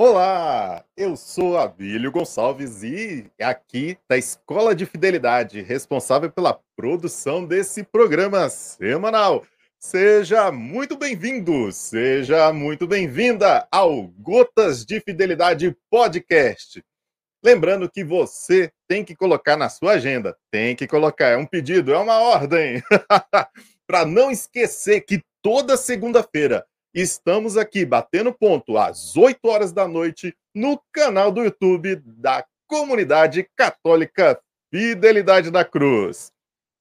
Olá, eu sou Abílio Gonçalves e aqui da Escola de Fidelidade, responsável pela produção desse programa semanal. Seja muito bem-vindo, seja muito bem-vinda ao Gotas de Fidelidade Podcast. Lembrando que você tem que colocar na sua agenda, tem que colocar, é um pedido, é uma ordem, para não esquecer que toda segunda-feira Estamos aqui batendo ponto às 8 horas da noite no canal do YouTube da Comunidade Católica Fidelidade da Cruz.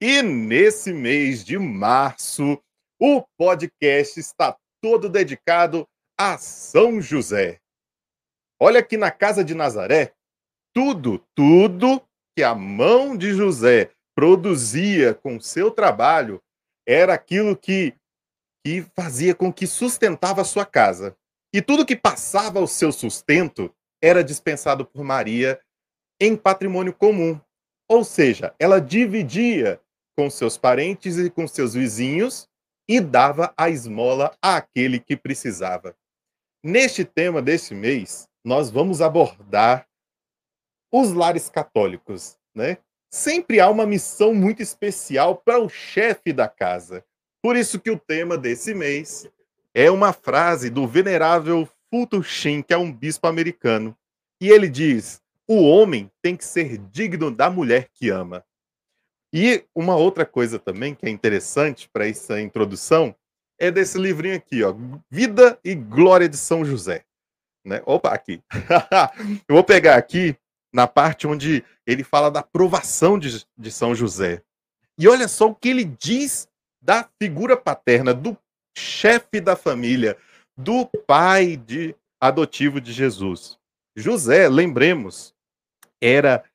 E nesse mês de março, o podcast está todo dedicado a São José. Olha aqui na casa de Nazaré, tudo, tudo que a mão de José produzia com seu trabalho era aquilo que e fazia com que sustentava a sua casa. E tudo que passava o seu sustento era dispensado por Maria em patrimônio comum. Ou seja, ela dividia com seus parentes e com seus vizinhos e dava a esmola àquele que precisava. Neste tema deste mês, nós vamos abordar os lares católicos, né? Sempre há uma missão muito especial para o chefe da casa. Por isso que o tema desse mês é uma frase do venerável Fulton Sheen, que é um bispo americano. E ele diz: "O homem tem que ser digno da mulher que ama". E uma outra coisa também que é interessante para essa introdução é desse livrinho aqui, ó, Vida e Glória de São José. Né? Opa, aqui. Eu vou pegar aqui na parte onde ele fala da aprovação de, de São José. E olha só o que ele diz da figura paterna, do chefe da família, do pai de adotivo de Jesus. José, lembremos, era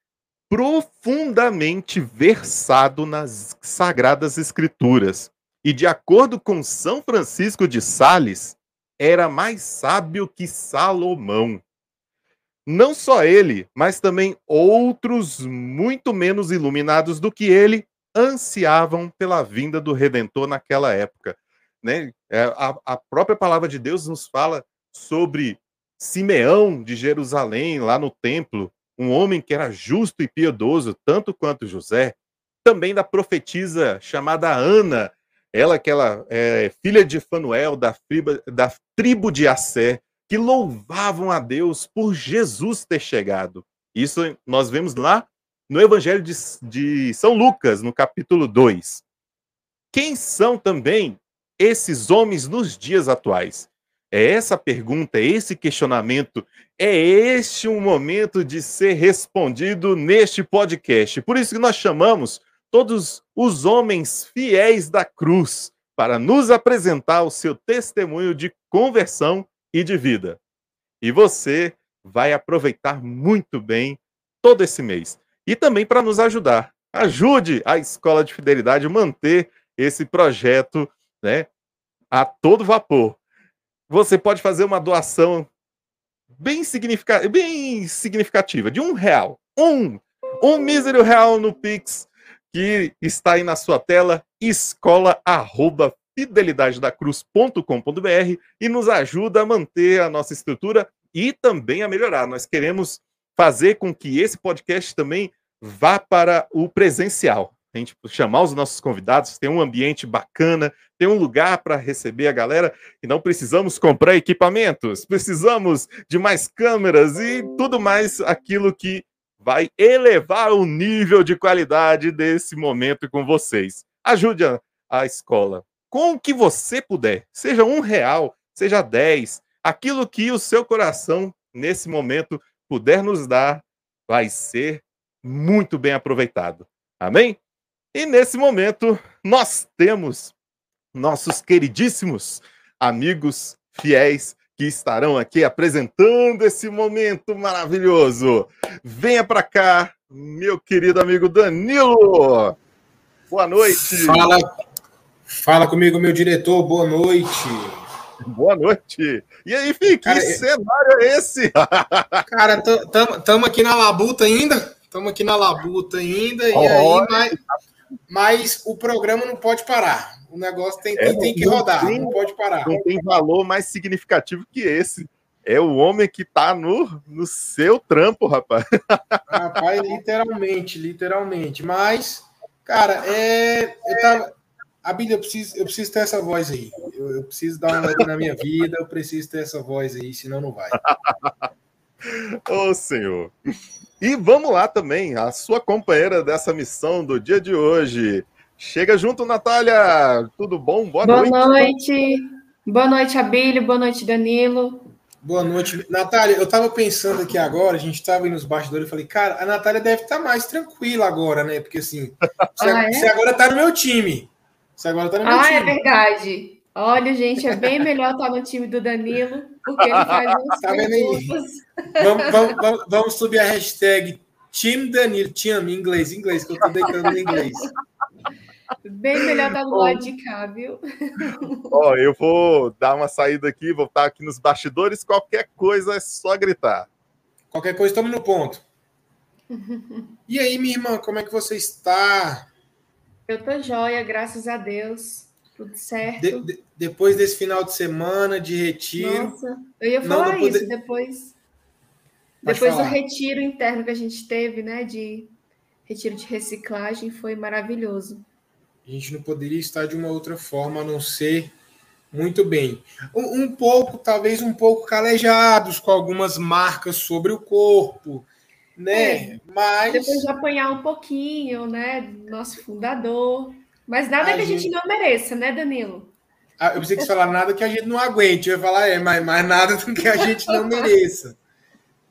profundamente versado nas sagradas escrituras e de acordo com São Francisco de Sales, era mais sábio que Salomão. Não só ele, mas também outros muito menos iluminados do que ele ansiavam pela vinda do Redentor naquela época. Né? É, a, a própria palavra de Deus nos fala sobre Simeão de Jerusalém, lá no templo, um homem que era justo e piedoso, tanto quanto José, também da profetisa chamada Ana, ela que ela é filha de Fanuel, da, da tribo de Assé, que louvavam a Deus por Jesus ter chegado. Isso nós vemos lá no Evangelho de, de São Lucas, no capítulo 2. Quem são também esses homens nos dias atuais? É essa pergunta, é esse questionamento, é este um momento de ser respondido neste podcast. Por isso que nós chamamos todos os homens fiéis da cruz para nos apresentar o seu testemunho de conversão e de vida. E você vai aproveitar muito bem todo esse mês e também para nos ajudar. Ajude a Escola de Fidelidade a manter esse projeto né, a todo vapor. Você pode fazer uma doação bem, significa... bem significativa, de um real. Um, um mísero real no Pix, que está aí na sua tela, escola arroba e nos ajuda a manter a nossa estrutura e também a melhorar. Nós queremos fazer com que esse podcast também vá para o presencial. A gente chamar os nossos convidados, ter um ambiente bacana, ter um lugar para receber a galera e não precisamos comprar equipamentos, precisamos de mais câmeras e tudo mais aquilo que vai elevar o nível de qualidade desse momento com vocês. Ajude a, a escola com o que você puder, seja um real, seja dez, aquilo que o seu coração nesse momento puder nos dar, vai ser muito bem aproveitado. Amém? E nesse momento, nós temos nossos queridíssimos amigos fiéis que estarão aqui apresentando esse momento maravilhoso. Venha para cá, meu querido amigo Danilo. Boa noite. Fala, fala comigo, meu diretor. Boa noite. Boa noite. E aí, Fih, que cara, cenário é esse? Cara, estamos aqui na labuta ainda. Estamos aqui na labuta ainda. Oh, e aí, mas, mas, o programa não pode parar. O negócio tem, é, tem, tem que rodar, tem, não pode parar. Não tem valor mais significativo que esse. é o homem que tá no, no seu trampo, rapaz. Rapaz, literalmente, literalmente. Mas, cara, é. Eu tava. Abílio, eu preciso, eu preciso ter essa voz aí. Eu, eu preciso dar uma na minha vida, eu preciso ter essa voz aí, senão não vai. Ô, oh, senhor. E vamos lá também, a sua companheira dessa missão do dia de hoje. Chega junto, Natália. Tudo bom? Boa, Boa noite. Boa noite. Boa noite, Abílio. Boa noite, Danilo. Boa noite. Natália, eu estava pensando aqui agora, a gente estava nos bastidores e falei, cara, a Natália deve estar tá mais tranquila agora, né? Porque assim, você, ah, é? você agora está no meu time. Você agora está no meu ah, time. Ah, é verdade. Olha, gente, é bem melhor estar no time do Danilo, porque ele faz uns tá vamos, vamos, vamos, vamos, subir a hashtag Time Danilo, time inglês, inglês, que eu estou deitando em inglês. Bem melhor estar do lado de cá, viu? Ó, eu vou dar uma saída aqui, vou estar aqui nos bastidores, qualquer coisa é só gritar. Qualquer coisa, estamos no ponto. E aí, minha irmã, como é que você está? Eu tô joia, graças a Deus. Tudo certo. De, de, depois desse final de semana de retiro. Nossa, eu ia falar não, isso depois. Pode depois falar. do retiro interno que a gente teve, né? De retiro de reciclagem, foi maravilhoso. A gente não poderia estar de uma outra forma a não ser muito bem. Um, um pouco, talvez um pouco calejados com algumas marcas sobre o corpo, né? É, Mas depois de apanhar um pouquinho, né? Nosso fundador. Mas nada a que a gente não mereça, né, Danilo? Ah, eu pensei que falar nada que a gente não aguente. Eu ia falar, é, mas, mas nada do que a gente não mereça.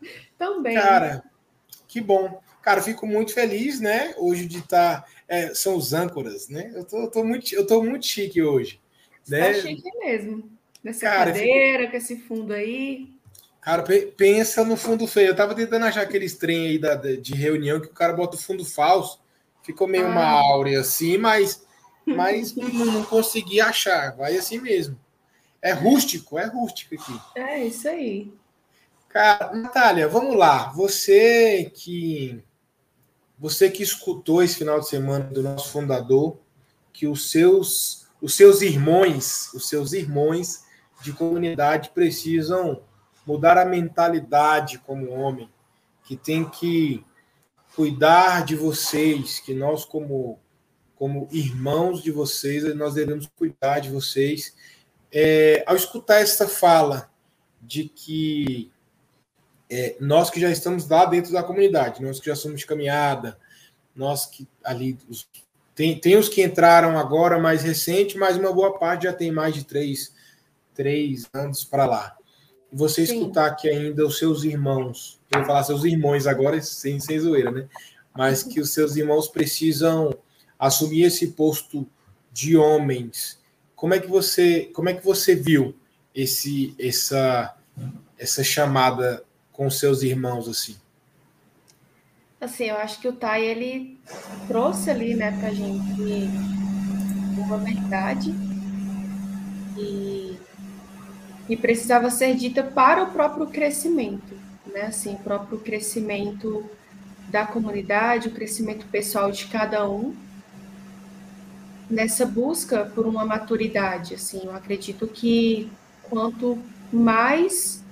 Também. Cara, que bom. Cara, fico muito feliz, né? Hoje de estar. Tá, é, são os âncoras, né? Eu tô, eu tô, muito, eu tô muito chique hoje. Né? Tá chique mesmo. Nessa cara, cadeira, fico... com esse fundo aí. Cara, pensa no fundo feio. Eu tava tentando achar aqueles trem aí da, de reunião que o cara bota o fundo falso. Ficou meio ah. uma áurea assim, mas, mas não, consegui achar. Vai assim mesmo. É rústico, é rústico aqui. É isso aí. Cara, Natália, vamos lá. Você que você que escutou esse final de semana do nosso fundador, que os seus os seus irmãos, os seus irmãos de comunidade precisam mudar a mentalidade como homem, que tem que cuidar de vocês, que nós como como irmãos de vocês, nós devemos cuidar de vocês. É, ao escutar essa fala de que é, nós que já estamos lá dentro da comunidade, nós que já somos de caminhada, nós que ali os, tem, tem os que entraram agora mais recente, mas uma boa parte já tem mais de três, três anos para lá. E você Sim. escutar que ainda os seus irmãos, eu vou falar seus irmãos agora, sem, sem zoeira, né? Mas que os seus irmãos precisam assumir esse posto de homens. Como é que você, como é que você viu esse, essa, essa chamada com seus irmãos assim? Assim, eu acho que o Tai ele trouxe ali, né, pra gente uma verdade e, e precisava ser dita para o próprio crescimento, né? Assim, o próprio crescimento da comunidade, o crescimento pessoal de cada um nessa busca por uma maturidade, assim, eu acredito que quanto mais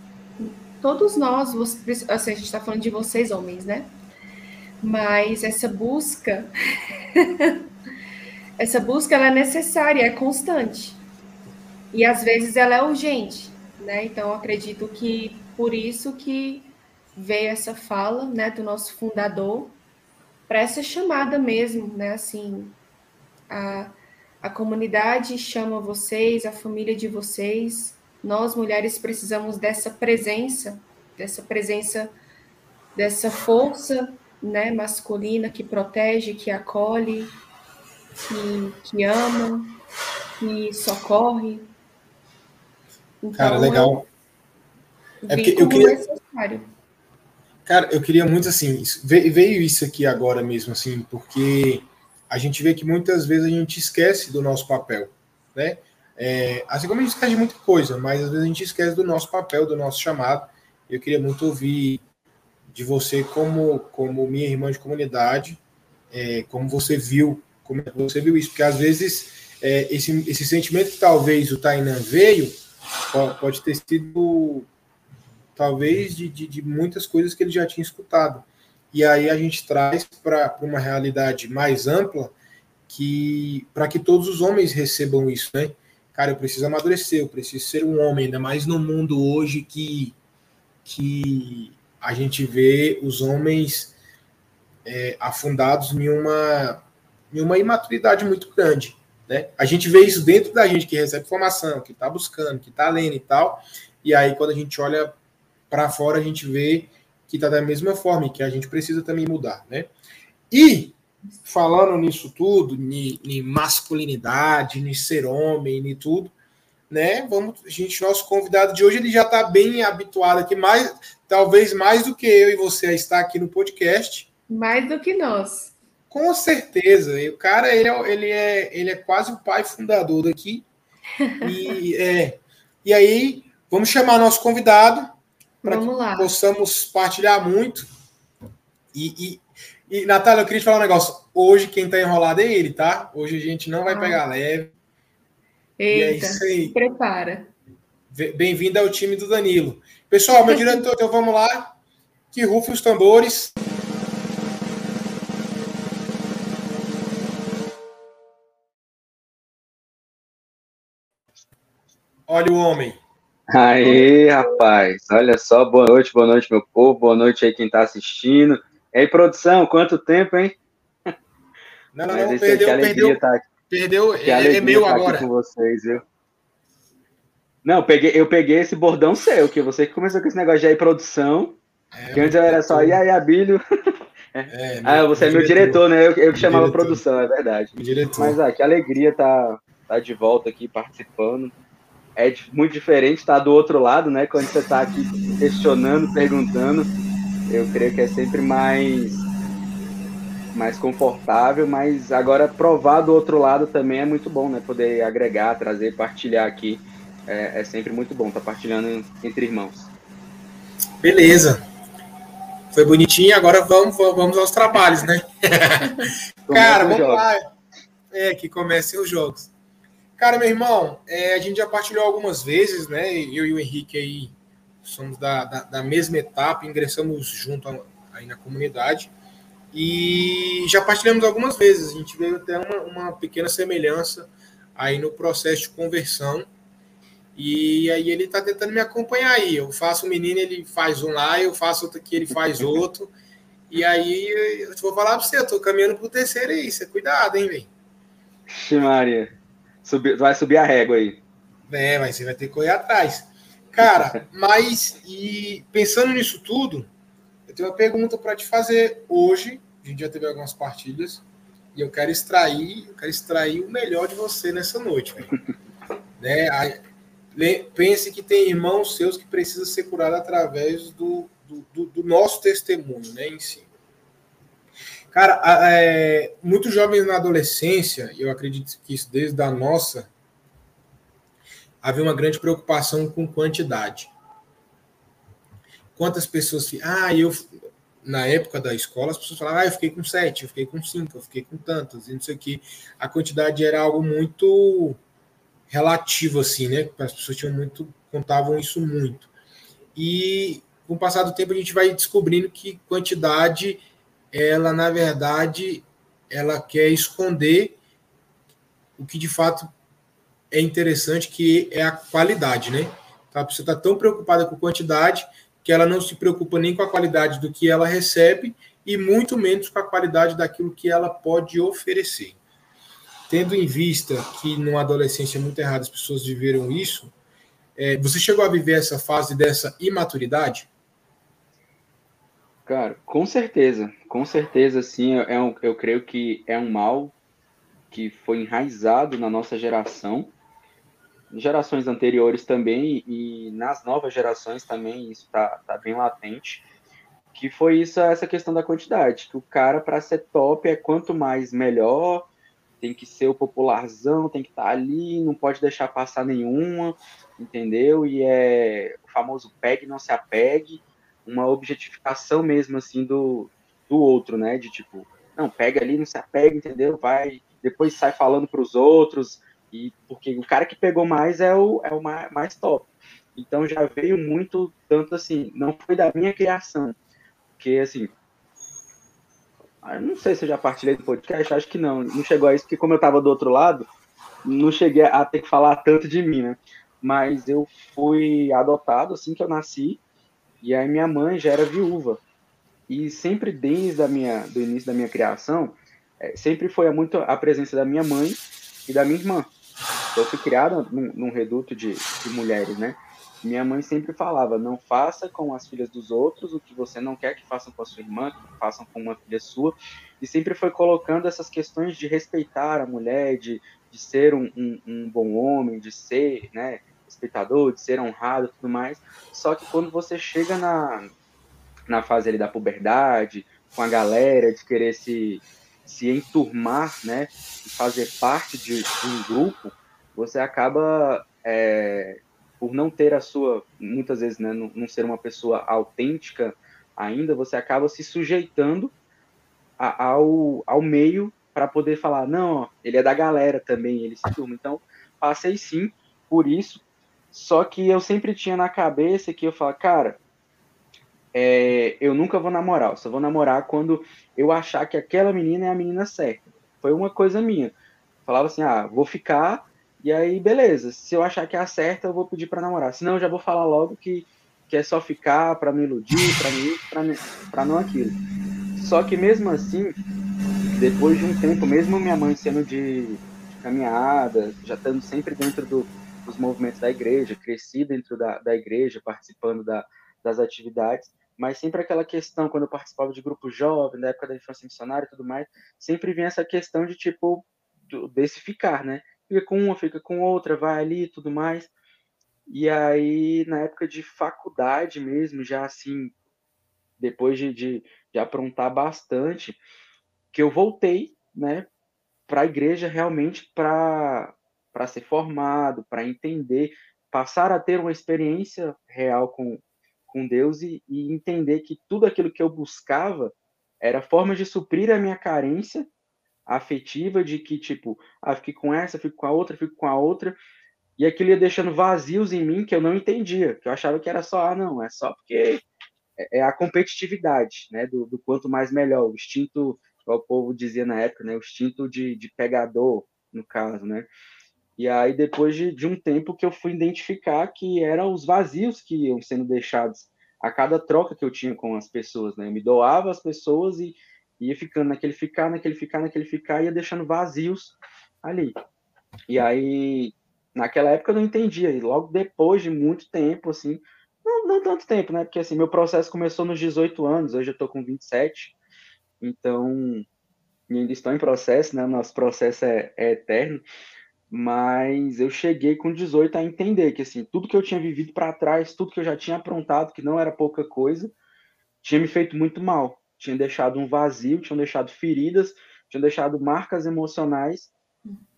todos nós, assim, a gente está falando de vocês homens, né? Mas essa busca, essa busca ela é necessária, é constante. E às vezes ela é urgente, né? Então acredito que por isso que veio essa fala, né, do nosso fundador para essa chamada mesmo, né? Assim, a, a comunidade chama vocês, a família de vocês, nós mulheres precisamos dessa presença, dessa presença, dessa força né, masculina que protege, que acolhe, que, que ama, que socorre. Então, Cara, legal. É porque eu queria. Necessário. Cara, eu queria muito assim, veio isso aqui agora mesmo, assim, porque a gente vê que muitas vezes a gente esquece do nosso papel, né? É, assim como a gente esquece de muita coisa, mas às vezes a gente esquece do nosso papel, do nosso chamado. Eu queria muito ouvir de você como, como minha irmã de comunidade, é, como você viu, como você viu isso, porque às vezes é, esse, esse sentimento que talvez o Tainan veio pode ter sido talvez de, de, de muitas coisas que ele já tinha escutado. E aí a gente traz para uma realidade mais ampla que para que todos os homens recebam isso, né? Cara, eu preciso amadurecer, eu preciso ser um homem, ainda mais no mundo hoje que, que a gente vê os homens é, afundados em uma, em uma imaturidade muito grande. Né? A gente vê isso dentro da gente que recebe formação, que está buscando, que está lendo e tal. E aí, quando a gente olha para fora, a gente vê que está da mesma forma e que a gente precisa também mudar. Né? E falando nisso tudo, em masculinidade, em ser homem, em tudo, né? Vamos, gente, nosso convidado de hoje ele já está bem habituado aqui, mais talvez mais do que eu e você a estar aqui no podcast. Mais do que nós. Com certeza. E o cara ele é, ele é, ele é quase o pai fundador daqui. E, é, e aí vamos chamar nosso convidado para que lá. possamos partilhar muito. E, e e, Natália, eu queria te falar um negócio. Hoje quem tá enrolado é ele, tá? Hoje a gente não vai ah. pegar leve. Eita, é isso aí. prepara. Bem-vindo ao time do Danilo. Pessoal, meu diretor, então vamos lá. Que rufe os tambores. Olha o homem. Aí, rapaz. Olha só, boa noite, boa noite, meu povo, boa noite aí quem está assistindo. E aí, produção, quanto tempo, hein? Não, não, não, perdeu, perdeu, tá perdeu, é, é meu tá agora. com vocês, viu? Não, eu peguei, eu peguei esse bordão seu, que você que começou com esse negócio de aí produção, é, que antes era só e aí, Abílio. É, ah, você é meu diretor, diretor né? Eu, eu que chamava diretor. produção, é verdade. Mas ah, que alegria tá, tá de volta aqui participando. É muito diferente estar tá do outro lado, né? Quando você tá aqui questionando, perguntando eu creio que é sempre mais mais confortável, mas agora provar do outro lado também é muito bom, né? Poder agregar, trazer, partilhar aqui é, é sempre muito bom, tá partilhando entre irmãos. Beleza. Foi bonitinho, agora vamos, vamos aos trabalhos, né? Cara, vamos jogos. lá. É, que comecem os jogos. Cara, meu irmão, é, a gente já partilhou algumas vezes, né? Eu e o Henrique aí somos da, da, da mesma etapa, ingressamos junto aí na comunidade e já partilhamos algumas vezes. A gente vê até uma, uma pequena semelhança aí no processo de conversão. E aí ele está tentando me acompanhar aí. Eu faço um menino, ele faz um lá, eu faço outro aqui, ele faz outro. E aí eu vou falar para você, eu tô caminhando pro terceiro aí. Você cuidado, hein, velho. Maria. Subi, vai subir a régua aí. É, mas você vai ter que correr atrás. Cara, mas e pensando nisso tudo, eu tenho uma pergunta para te fazer hoje. A gente já teve algumas partilhas e eu quero extrair, eu quero extrair o melhor de você nessa noite, né? Pense que tem irmãos seus que precisam ser curados através do, do, do nosso testemunho, né, em si. Cara, é, muitos jovens na adolescência, eu acredito que isso desde a nossa havia uma grande preocupação com quantidade. Quantas pessoas. Ah, eu. Na época da escola, as pessoas falavam, ah, eu fiquei com sete, eu fiquei com cinco, eu fiquei com tantas, e não sei o quê. A quantidade era algo muito relativo, assim, né? As pessoas tinham muito, contavam isso muito. E com o passar do tempo, a gente vai descobrindo que quantidade, ela, na verdade, ela quer esconder o que de fato é interessante que é a qualidade, né? Tá? Pessoa está tão preocupada com quantidade que ela não se preocupa nem com a qualidade do que ela recebe e muito menos com a qualidade daquilo que ela pode oferecer. Tendo em vista que numa adolescência muito errada as pessoas viveram isso, é, você chegou a viver essa fase dessa imaturidade? Cara, com certeza, com certeza, sim. É um, eu creio que é um mal que foi enraizado na nossa geração gerações anteriores também e nas novas gerações também isso está tá bem latente, que foi isso essa questão da quantidade, que o cara para ser top é quanto mais melhor, tem que ser o popularzão, tem que estar tá ali, não pode deixar passar nenhuma, entendeu? E é o famoso pegue não se apegue, uma objetificação mesmo assim do, do outro, né? De tipo, não, pega ali, não se apega, entendeu? Vai, depois sai falando para os outros, e porque o cara que pegou mais é o, é o mais, mais top. Então já veio muito, tanto assim, não foi da minha criação, porque assim, eu não sei se eu já partilhei do podcast, acho que não, não chegou a isso, porque como eu estava do outro lado, não cheguei a ter que falar tanto de mim, né? Mas eu fui adotado assim que eu nasci, e aí minha mãe já era viúva. E sempre desde a minha, do início da minha criação, é, sempre foi muito a presença da minha mãe e da minha irmã. Eu fui criada num, num reduto de, de mulheres, né? Minha mãe sempre falava: não faça com as filhas dos outros o que você não quer que façam com a sua irmã, que façam com uma filha sua. E sempre foi colocando essas questões de respeitar a mulher, de, de ser um, um, um bom homem, de ser né, respeitador, de ser honrado tudo mais. Só que quando você chega na, na fase ali da puberdade, com a galera, de querer se, se enturmar, né, e fazer parte de, de um grupo, você acaba é, por não ter a sua, muitas vezes, né, não, não ser uma pessoa autêntica ainda, você acaba se sujeitando a, ao, ao meio para poder falar, não, ó, ele é da galera também, ele se turma. Então, passei sim por isso, só que eu sempre tinha na cabeça que eu falava, cara, é, eu nunca vou namorar, eu só vou namorar quando eu achar que aquela menina é a menina certa. Foi uma coisa minha. Falava assim, ah, vou ficar e aí, beleza. Se eu achar que é a certa, eu vou pedir para namorar. Senão, eu já vou falar logo que, que é só ficar para me iludir, para mim, para pra não aquilo. Só que mesmo assim, depois de um tempo, mesmo minha mãe sendo de caminhada, já estando sempre dentro do, dos movimentos da igreja, cresci dentro da, da igreja, participando da, das atividades, mas sempre aquela questão, quando eu participava de grupo jovem, na época da infância missionária e tudo mais, sempre vinha essa questão de tipo, desse ficar, né? fica com uma, fica com outra, vai ali e tudo mais. E aí, na época de faculdade mesmo, já assim, depois de, de, de aprontar bastante, que eu voltei, né, para a igreja realmente para ser formado, para entender, passar a ter uma experiência real com, com Deus e, e entender que tudo aquilo que eu buscava era forma de suprir a minha carência afetiva de que, tipo, ah, fiquei com essa, fico com a outra, fico com a outra, e aquilo ia deixando vazios em mim que eu não entendia, que eu achava que era só, ah, não, é só porque é, é a competitividade, né, do, do quanto mais melhor, o instinto, o povo dizia na época, né, o instinto de, de pegador, no caso, né, e aí depois de, de um tempo que eu fui identificar que eram os vazios que iam sendo deixados a cada troca que eu tinha com as pessoas, né, eu me doava às pessoas e ia ficando naquele ficar, naquele ficar, naquele ficar, ia deixando vazios ali. E aí, naquela época eu não entendia, e logo depois de muito tempo, assim, não, não tanto tempo, né? Porque assim, meu processo começou nos 18 anos, hoje eu tô com 27, então ainda estou em processo, né? Nosso processo é, é eterno, mas eu cheguei com 18 a entender que assim, tudo que eu tinha vivido para trás, tudo que eu já tinha aprontado, que não era pouca coisa, tinha me feito muito mal tinha deixado um vazio, tinham deixado feridas, tinham deixado marcas emocionais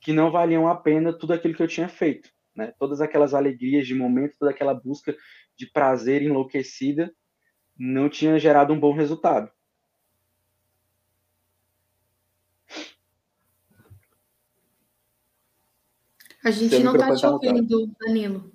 que não valiam a pena tudo aquilo que eu tinha feito. Né? Todas aquelas alegrias de momento, toda aquela busca de prazer enlouquecida não tinha gerado um bom resultado. A gente não está te tá ouvindo, Danilo.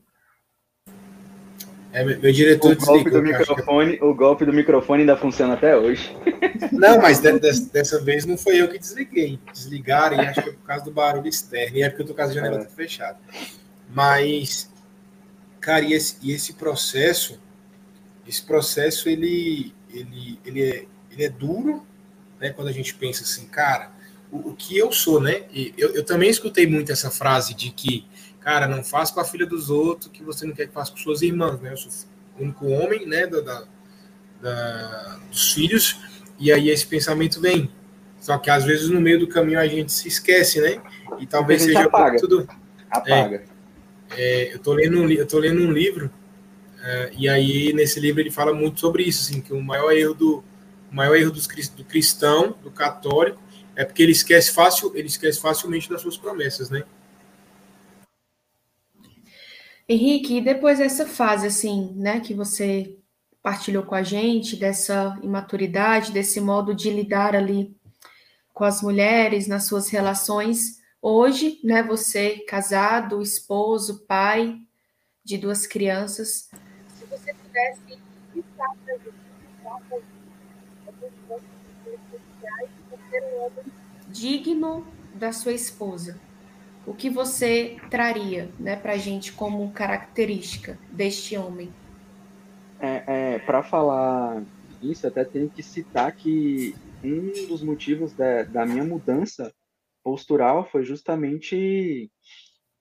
É, meu diretor o golpe do microfone, O golpe do microfone ainda funciona até hoje. Não, mas de, de, dessa vez não foi eu que desliguei. Desligaram e acho que é por causa do barulho externo. E é porque eu tô com a janela é. fechada. Mas, cara, e esse, e esse processo, esse processo, ele, ele, ele, é, ele é duro, né? Quando a gente pensa assim, cara, o, o que eu sou, né? E eu, eu também escutei muito essa frase de que cara, não faça com a filha dos outros que você não quer que faça com suas irmãs, né? Eu sou o único homem, né, da, da, da, dos filhos, e aí esse pensamento vem. Só que às vezes no meio do caminho a gente se esquece, né? E talvez seja apaga. tudo. Apaga. É, é, eu tô lendo um, eu tô lendo um livro é, e aí nesse livro ele fala muito sobre isso, assim, que o maior erro do o maior erro dos, do cristão, do católico, é porque ele esquece fácil, ele esquece facilmente das suas promessas, né? Henrique, e depois dessa fase, assim, né, que você partilhou com a gente, dessa imaturidade, desse modo de lidar ali com as mulheres nas suas relações, hoje, né, você casado, esposo, pai de duas crianças. Se você pudesse para a gente, um homem digno da sua esposa, o que você traria né, para a gente como característica deste homem? É, é para falar isso, até tenho que citar que um dos motivos da, da minha mudança postural foi justamente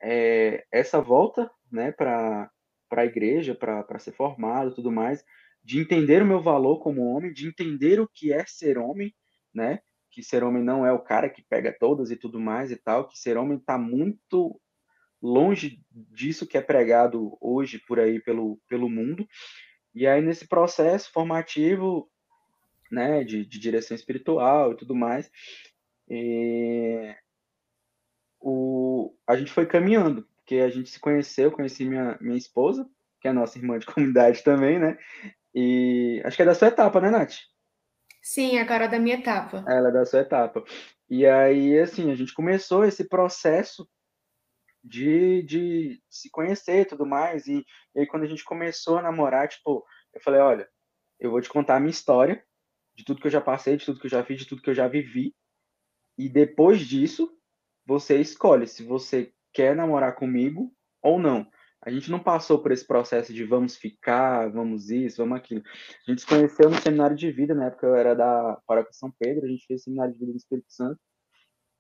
é, essa volta né, para a igreja, para ser formado e tudo mais, de entender o meu valor como homem, de entender o que é ser homem, né? Que ser homem não é o cara que pega todas e tudo mais e tal, que ser homem está muito longe disso que é pregado hoje por aí pelo, pelo mundo. E aí, nesse processo formativo, né, de, de direção espiritual e tudo mais, e o, a gente foi caminhando, porque a gente se conheceu, conheci minha, minha esposa, que é nossa irmã de comunidade também, né? E acho que é da sua etapa, né, Nath? Sim, agora é da minha etapa. Ela é da sua etapa. E aí, assim, a gente começou esse processo de, de se conhecer e tudo mais. E, e aí, quando a gente começou a namorar, tipo, eu falei: olha, eu vou te contar a minha história, de tudo que eu já passei, de tudo que eu já fiz, de tudo que eu já vivi. E depois disso, você escolhe se você quer namorar comigo ou não. A gente não passou por esse processo de vamos ficar, vamos isso, vamos aquilo. A gente se conheceu no seminário de vida, na época eu era da Paróquia São Pedro, a gente fez seminário de vida no Espírito Santo.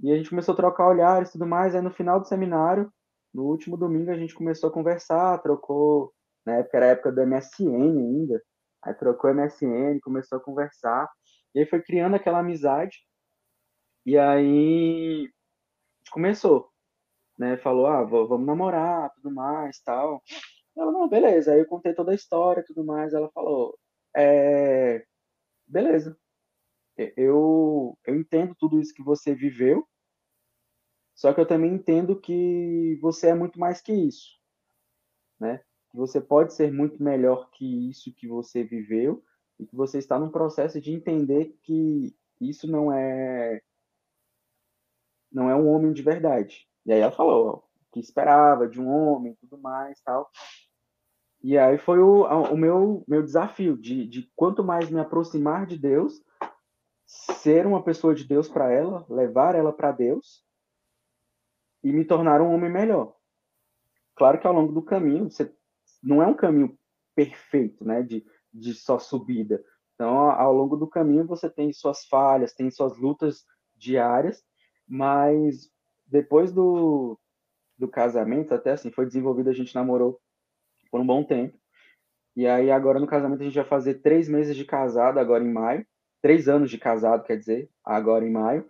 E a gente começou a trocar olhares e tudo mais. Aí no final do seminário, no último domingo, a gente começou a conversar, trocou, na época era a época do MSN ainda. Aí trocou MSN, começou a conversar. E aí foi criando aquela amizade. E aí começou né, falou, ah, vamos namorar, tudo mais, tal. Ela, não, beleza. Aí eu contei toda a história, tudo mais. Ela falou, é, beleza. Eu, eu entendo tudo isso que você viveu, só que eu também entendo que você é muito mais que isso, né? Que você pode ser muito melhor que isso que você viveu e que você está num processo de entender que isso não é não é um homem de verdade, e aí ela falou que esperava de um homem, tudo mais, tal. E aí foi o, o meu, meu desafio de, de quanto mais me aproximar de Deus, ser uma pessoa de Deus para ela, levar ela para Deus e me tornar um homem melhor. Claro que ao longo do caminho, você, não é um caminho perfeito, né, de, de só subida. Então, ao longo do caminho, você tem suas falhas, tem suas lutas diárias, mas depois do, do casamento, até assim, foi desenvolvido, a gente namorou por um bom tempo. E aí, agora no casamento, a gente vai fazer três meses de casado, agora em maio. Três anos de casado, quer dizer, agora em maio.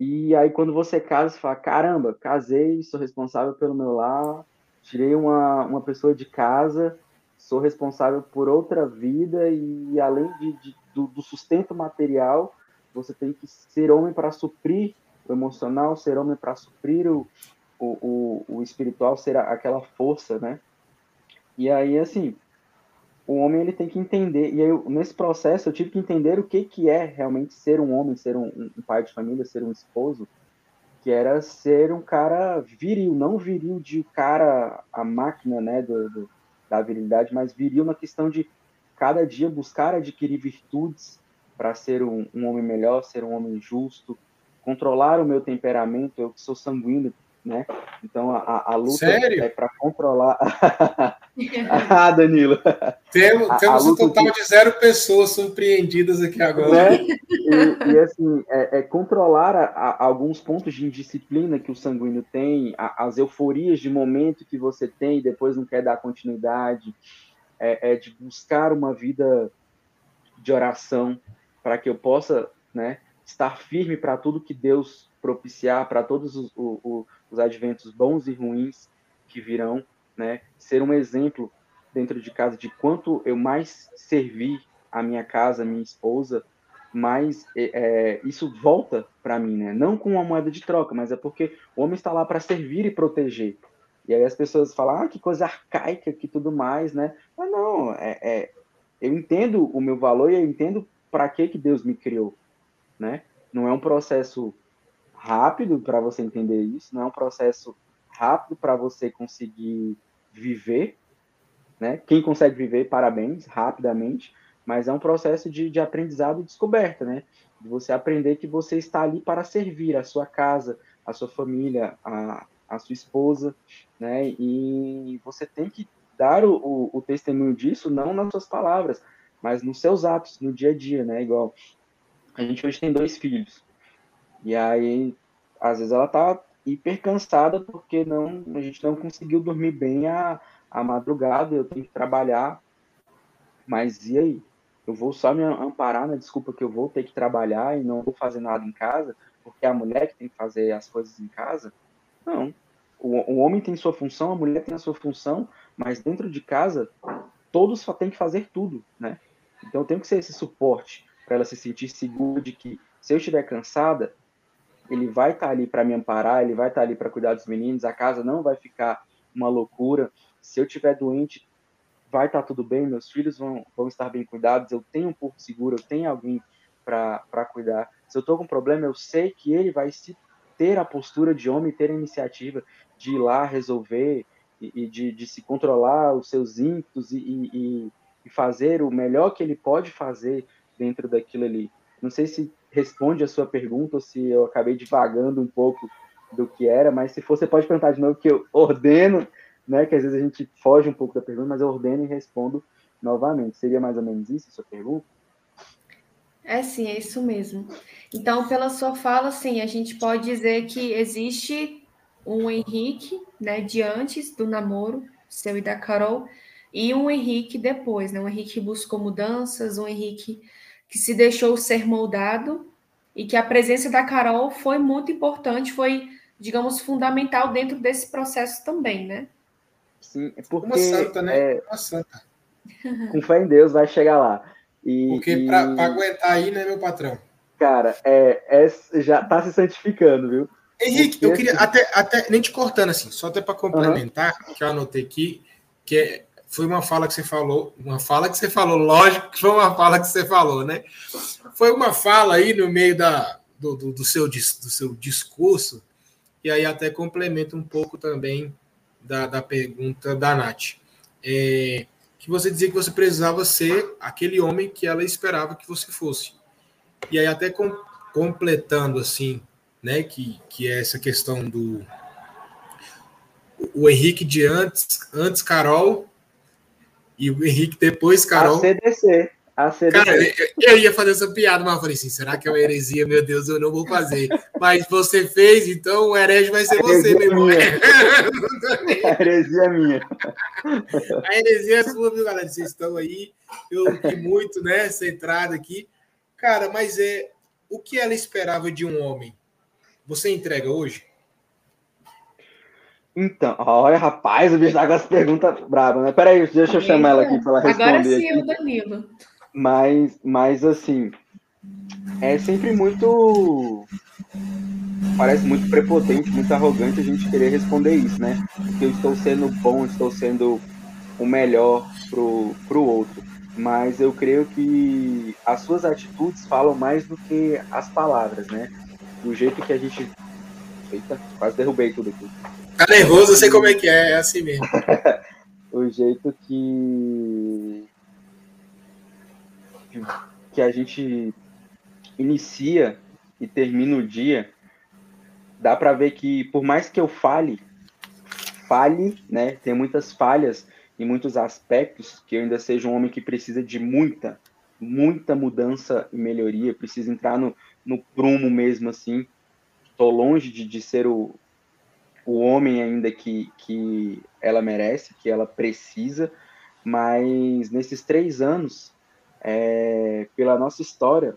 E aí, quando você casa, você fala: caramba, casei, sou responsável pelo meu lar, tirei uma, uma pessoa de casa, sou responsável por outra vida, e além de, de do, do sustento material, você tem que ser homem para suprir o emocional, ser homem para suprir o, o, o, o, espiritual, ser aquela força, né? E aí, assim, o homem ele tem que entender, e aí, nesse processo eu tive que entender o que, que é realmente ser um homem, ser um, um pai de família, ser um esposo, que era ser um cara viril, não viril de cara, a máquina, né, do, do da virilidade, mas viril na questão de cada dia buscar adquirir virtudes para ser um, um homem melhor, ser um homem justo, controlar o meu temperamento, eu que sou sanguíneo, né? Então a, a luta Sério? é para controlar. ah, Danilo. Temos, temos um total de... de... zero pessoas surpreendidas aqui agora. Né? E, e, assim, é, é controlar alguns pontos de indisciplina que o sanguíneo tem, as euforias de momento que você tem e depois não quer dar continuidade, é, é de buscar uma vida de oração para que eu possa, né? Estar firme para tudo que Deus propiciar, para todos os, os, os, adventos bons e ruins que virão, né? Ser um exemplo dentro de casa de quanto eu mais servir a minha casa, a minha esposa, mais é, é isso volta para mim, né? Não com uma moeda de troca, mas é porque o homem está lá para servir e proteger. E aí as pessoas falam, ah, que coisa arcaica, que tudo mais, né? Mas não, é, é eu entendo o meu valor e eu entendo para que que Deus me criou né? Não é um processo rápido para você entender isso, não é um processo rápido para você conseguir viver, né? Quem consegue viver, parabéns, rapidamente, mas é um processo de, de aprendizado e descoberta, né? De você aprender que você está ali para servir a sua casa, a sua família, a, a sua esposa, né? E você tem que dar o, o, o testemunho disso não nas suas palavras, mas nos seus atos, no dia a dia, né? Igual a gente hoje tem dois filhos. E aí, às vezes ela tá hiper cansada porque não, a gente não conseguiu dormir bem a, a madrugada, eu tenho que trabalhar. Mas e aí? Eu vou só me amparar na desculpa que eu vou ter que trabalhar e não vou fazer nada em casa, porque é a mulher que tem que fazer as coisas em casa? Não. O, o homem tem sua função, a mulher tem a sua função, mas dentro de casa, todos só têm que fazer tudo, né? Então tenho que ser esse suporte para ela se sentir segura de que se eu estiver cansada, ele vai estar tá ali para me amparar, ele vai estar tá ali para cuidar dos meninos, a casa não vai ficar uma loucura. Se eu estiver doente, vai estar tá tudo bem, meus filhos vão, vão estar bem cuidados, eu tenho um porto seguro, eu tenho alguém para cuidar. Se eu estou com problema, eu sei que ele vai se ter a postura de homem, ter a iniciativa de ir lá resolver e, e de, de, se controlar os seus ímpetos e, e, e fazer o melhor que ele pode fazer dentro daquilo ali. Não sei se responde a sua pergunta ou se eu acabei divagando um pouco do que era, mas se for, você pode perguntar de novo que eu ordeno, né? Que às vezes a gente foge um pouco da pergunta, mas eu ordeno e respondo novamente. Seria mais ou menos isso a sua pergunta? É sim, é isso mesmo. Então, pela sua fala, sim, a gente pode dizer que existe um Henrique, né, de antes do namoro, seu e da Carol, e um Henrique depois, né? Um Henrique que buscou mudanças, um Henrique que se deixou ser moldado e que a presença da Carol foi muito importante, foi, digamos, fundamental dentro desse processo também, né? Sim, é porque uma santa, né? É, uma santa. Com fé em Deus vai chegar lá. E, porque e... para aguentar aí, né, meu patrão? Cara, é, é, já tá se santificando, viu? Henrique, porque... eu queria até, até nem te cortando assim, só até para complementar, uhum. que eu anotei aqui, que é, foi uma fala que você falou, uma fala que você falou, lógico que foi uma fala que você falou, né? Foi uma fala aí no meio da, do, do, do seu, do seu discurso, e aí até complementa um pouco também da, da pergunta da Nath. É, que você dizia que você precisava ser aquele homem que ela esperava que você fosse. E aí até com, completando assim, né, que, que é essa questão do o Henrique de antes, antes Carol e o Henrique depois, Carol. ACDC. ACDC. Cara, eu, eu ia fazer essa piada, mas eu falei assim: será que é uma heresia? Meu Deus, eu não vou fazer. Mas você fez, então o herege vai ser você, meu irmão. A heresia é minha. A heresia é sua, viu, galera? Vocês estão aí. Eu que muito, né? Centrado aqui. Cara, mas é o que ela esperava de um homem? Você entrega hoje? Então, olha, rapaz, o bicho tá com as perguntas bravas, né? Peraí, deixa eu chamar ela aqui para ela responder. Agora sim, aqui. o Danilo. Mas, mas, assim, é sempre muito. Parece muito prepotente, muito arrogante a gente querer responder isso, né? Porque eu estou sendo bom, estou sendo o melhor pro, pro outro. Mas eu creio que as suas atitudes falam mais do que as palavras, né? Do jeito que a gente. Eita, quase derrubei tudo aqui Tá nervoso, eu sei como é que é, é assim mesmo. o jeito que que a gente inicia e termina o dia, dá para ver que por mais que eu fale, fale, né, tem muitas falhas em muitos aspectos, que eu ainda seja um homem que precisa de muita, muita mudança e melhoria, precisa entrar no, no prumo mesmo assim. Tô longe de, de ser o, o homem ainda que, que ela merece, que ela precisa, mas nesses três anos, é, pela nossa história,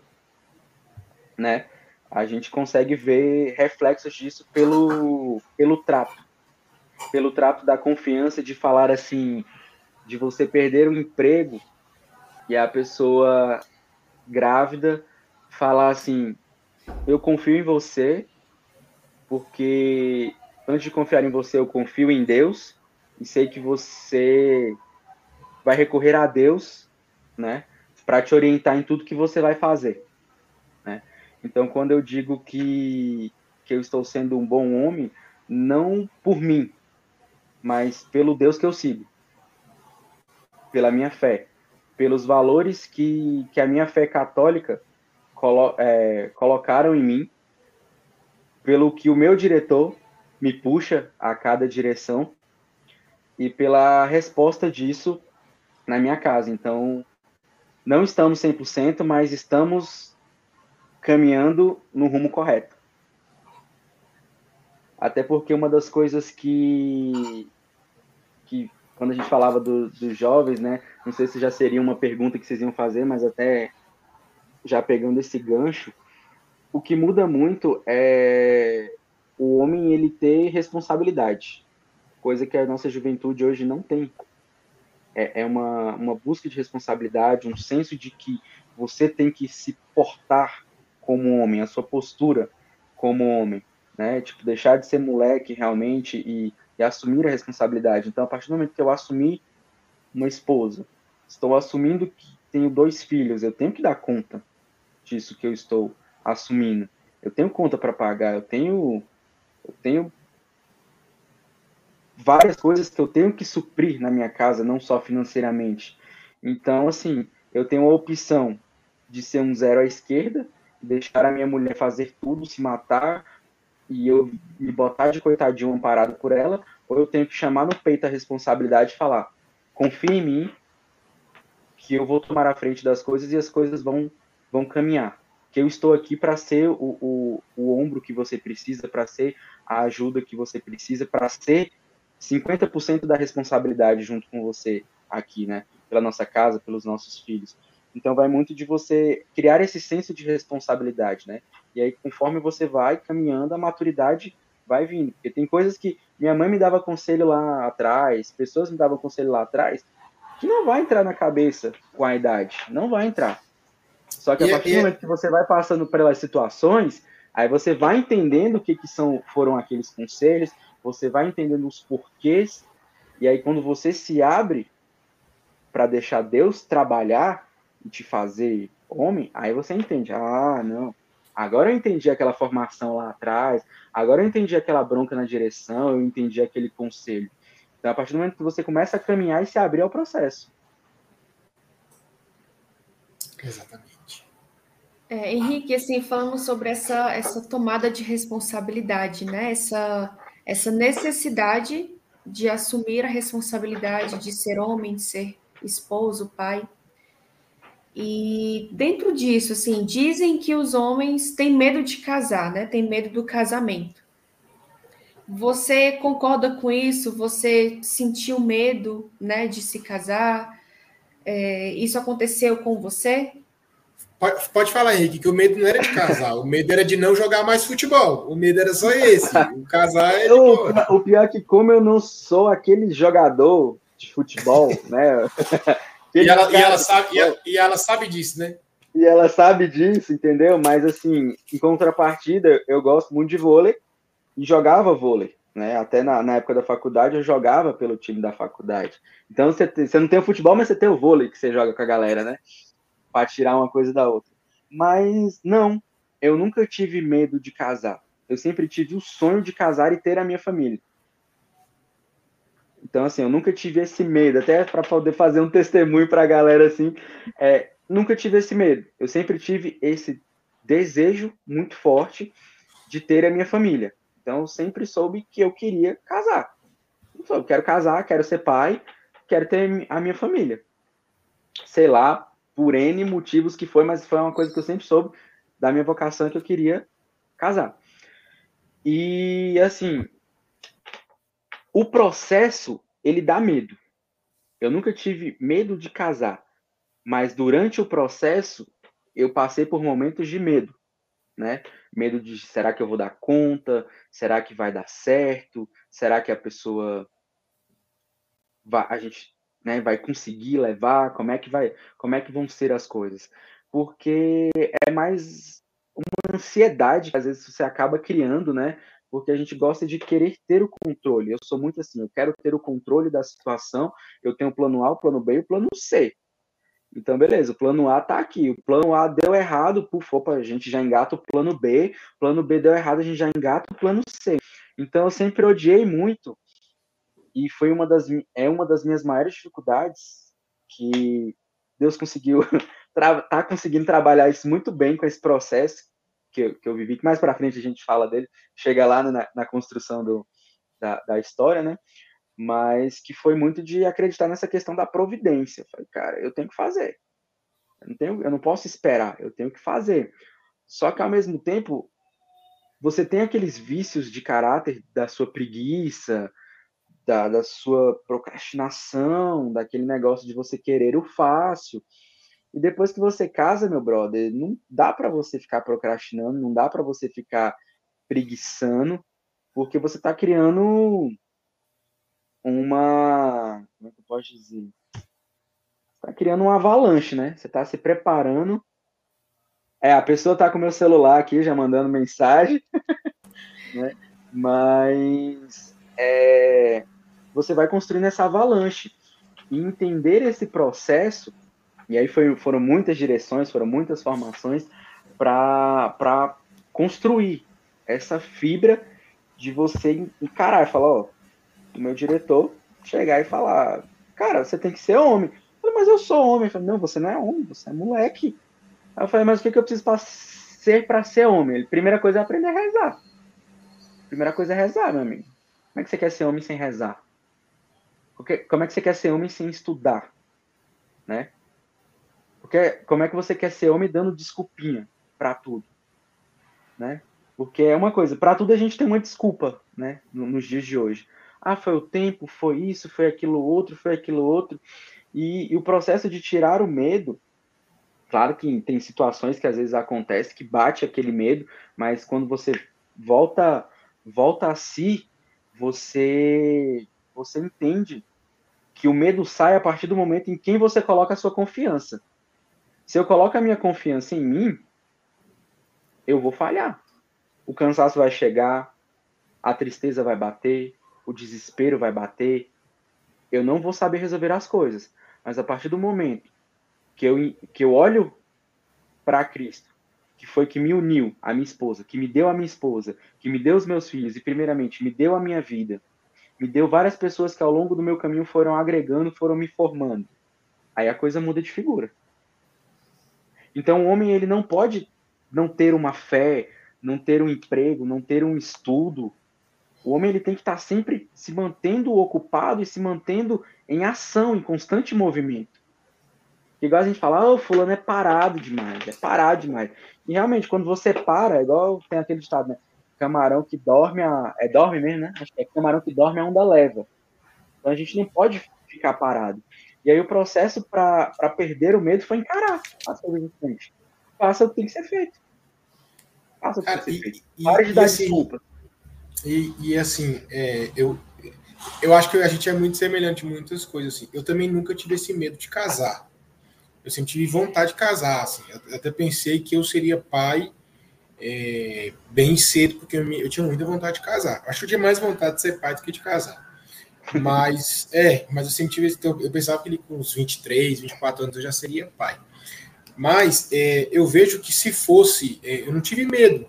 né, a gente consegue ver reflexos disso pelo, pelo trato, pelo trato da confiança de falar assim, de você perder o emprego e a pessoa grávida falar assim, eu confio em você porque antes de confiar em você, eu confio em Deus e sei que você vai recorrer a Deus, né, para te orientar em tudo que você vai fazer, né? Então, quando eu digo que que eu estou sendo um bom homem, não por mim, mas pelo Deus que eu sigo, pela minha fé, pelos valores que, que a minha fé católica colo, é, colocaram em mim, pelo que o meu diretor me puxa a cada direção e pela resposta disso na minha casa. Então, não estamos 100%, mas estamos caminhando no rumo correto. Até porque uma das coisas que, que quando a gente falava do, dos jovens, né? Não sei se já seria uma pergunta que vocês iam fazer, mas até já pegando esse gancho, o que muda muito é o homem ele ter responsabilidade, coisa que a nossa juventude hoje não tem. É, é uma, uma busca de responsabilidade, um senso de que você tem que se portar como homem, a sua postura como homem né? Tipo, deixar de ser moleque realmente e, e assumir a responsabilidade. Então, a partir do momento que eu assumir uma esposa, estou assumindo que tenho dois filhos, eu tenho que dar conta disso que eu estou assumindo. Eu tenho conta para pagar, eu tenho eu tenho várias coisas que eu tenho que suprir na minha casa, não só financeiramente. Então, assim, eu tenho a opção de ser um zero à esquerda, deixar a minha mulher fazer tudo, se matar, e eu me botar de coitadinho amparado por ela, ou eu tenho que chamar no peito a responsabilidade e falar: confie em mim, que eu vou tomar a frente das coisas e as coisas vão, vão caminhar. Que eu estou aqui para ser o, o, o ombro que você precisa, para ser a ajuda que você precisa, para ser 50% da responsabilidade junto com você aqui, né? Pela nossa casa, pelos nossos filhos. Então vai muito de você criar esse senso de responsabilidade, né? E aí conforme você vai caminhando, a maturidade vai vindo. Porque tem coisas que minha mãe me dava conselho lá atrás, pessoas me davam conselho lá atrás, que não vai entrar na cabeça com a idade, não vai entrar. Só que a partir do momento que você vai passando pelas situações, aí você vai entendendo o que, que são, foram aqueles conselhos, você vai entendendo os porquês, e aí quando você se abre para deixar Deus trabalhar, e te fazer homem, aí você entende. Ah, não. Agora eu entendi aquela formação lá atrás, agora eu entendi aquela bronca na direção, eu entendi aquele conselho. Então, a partir do momento que você começa a caminhar e se abrir ao processo. Exatamente. É, Henrique, assim, falando sobre essa, essa tomada de responsabilidade, né? Essa, essa necessidade de assumir a responsabilidade de ser homem, de ser esposo, pai. E dentro disso, assim, dizem que os homens têm medo de casar, né? Tem medo do casamento. Você concorda com isso? Você sentiu medo, né, de se casar? É, isso aconteceu com você? Pode, pode falar, Henrique, que o medo não era de casar, o medo era de não jogar mais futebol. O medo era só esse. O casar é o, o pior é que, como eu não sou aquele jogador de futebol, né? E ela, e, ela sabe, e, ela, e ela sabe disso, né? E ela sabe disso, entendeu? Mas, assim, em contrapartida, eu gosto muito de vôlei e jogava vôlei. Né? Até na, na época da faculdade eu jogava pelo time da faculdade. Então você, você não tem o futebol, mas você tem o vôlei que você joga com a galera, né? Para tirar uma coisa da outra. Mas não, eu nunca tive medo de casar. Eu sempre tive o sonho de casar e ter a minha família. Então, assim, eu nunca tive esse medo, até para poder fazer um testemunho para a galera, assim, é, nunca tive esse medo. Eu sempre tive esse desejo muito forte de ter a minha família. Então, eu sempre soube que eu queria casar. Eu quero casar, quero ser pai, quero ter a minha família. Sei lá, por N motivos que foi, mas foi uma coisa que eu sempre soube da minha vocação que eu queria casar. E, assim, o processo, ele dá medo. Eu nunca tive medo de casar, mas durante o processo eu passei por momentos de medo, né? Medo de será que eu vou dar conta? Será que vai dar certo? Será que a pessoa vai, a gente, né, vai conseguir levar? Como é que vai, como é que vão ser as coisas? Porque é mais uma ansiedade que às vezes você acaba criando, né? porque a gente gosta de querer ter o controle. Eu sou muito assim, eu quero ter o controle da situação, eu tenho o plano A, o plano B e o plano C. Então, beleza, o plano A tá aqui. O plano A deu errado, puf, opa, a gente já engata o plano B. O plano B deu errado, a gente já engata o plano C. Então, eu sempre odiei muito e foi uma das é uma das minhas maiores dificuldades que Deus conseguiu tá conseguindo trabalhar isso muito bem com esse processo que eu, que eu vivi, que mais para frente a gente fala dele, chega lá na, na construção do, da, da história, né? Mas que foi muito de acreditar nessa questão da providência. Eu falei, cara, eu tenho que fazer. Eu não, tenho, eu não posso esperar, eu tenho que fazer. Só que ao mesmo tempo, você tem aqueles vícios de caráter da sua preguiça, da, da sua procrastinação, daquele negócio de você querer o fácil. E depois que você casa, meu brother, não dá para você ficar procrastinando, não dá para você ficar preguiçando, porque você está criando uma. Como é que eu posso dizer? Está criando uma avalanche, né? Você está se preparando. É, a pessoa está com meu celular aqui já mandando mensagem, né? Mas é, você vai construindo essa avalanche. E entender esse processo e aí foi, foram muitas direções, foram muitas formações para construir essa fibra de você encarar e falar, ó, o meu diretor chegar e falar, cara, você tem que ser homem. Eu falei, mas eu sou homem. Eu falei, não, você não é homem, você é moleque. Aí eu falei, mas o que, que eu preciso pra ser para ser homem? Ele, primeira coisa é aprender a rezar. Primeira coisa é rezar, meu amigo. Como é que você quer ser homem sem rezar? Porque, como é que você quer ser homem sem estudar? Né? Porque como é que você quer ser homem dando desculpinha para tudo, né? Porque é uma coisa, para tudo a gente tem uma desculpa, né? Nos dias de hoje. Ah, foi o tempo, foi isso, foi aquilo outro, foi aquilo outro. E, e o processo de tirar o medo, claro que tem situações que às vezes acontece que bate aquele medo, mas quando você volta volta a si, você você entende que o medo sai a partir do momento em quem você coloca a sua confiança. Se eu coloco a minha confiança em mim, eu vou falhar. O cansaço vai chegar, a tristeza vai bater, o desespero vai bater. Eu não vou saber resolver as coisas. Mas a partir do momento que eu, que eu olho para Cristo, que foi que me uniu a minha esposa, que me deu a minha esposa, que me deu os meus filhos e, primeiramente, me deu a minha vida, me deu várias pessoas que ao longo do meu caminho foram agregando, foram me formando. Aí a coisa muda de figura. Então o homem ele não pode não ter uma fé, não ter um emprego, não ter um estudo. O homem ele tem que estar sempre se mantendo ocupado e se mantendo em ação, em constante movimento. Igual a gente fala, oh, fulano é parado demais, é parado demais. E realmente, quando você para, igual tem aquele ditado, né? Camarão que dorme, a... é dorme mesmo, né? Acho que é camarão que dorme, a onda leva. Então a gente não pode ficar parado. E aí o processo para perder o medo foi encarar as coisas em frente. Faça o que tem que ser feito. Faça o que Cara, tem que ser feito. Pare de dar assim, desculpa. E, e assim, é, eu, eu acho que a gente é muito semelhante em muitas coisas. Assim. Eu também nunca tive esse medo de casar. Eu sempre tive vontade de casar. Assim. Eu até pensei que eu seria pai é, bem cedo, porque eu, eu, tinha muita vontade de casar. Acho que eu tinha mais vontade de ser pai do que de casar. Mas, é, mas eu sempre tive. Eu pensava que ele com uns 23, 24 anos eu já seria pai. Mas é, eu vejo que se fosse, é, eu não tive medo.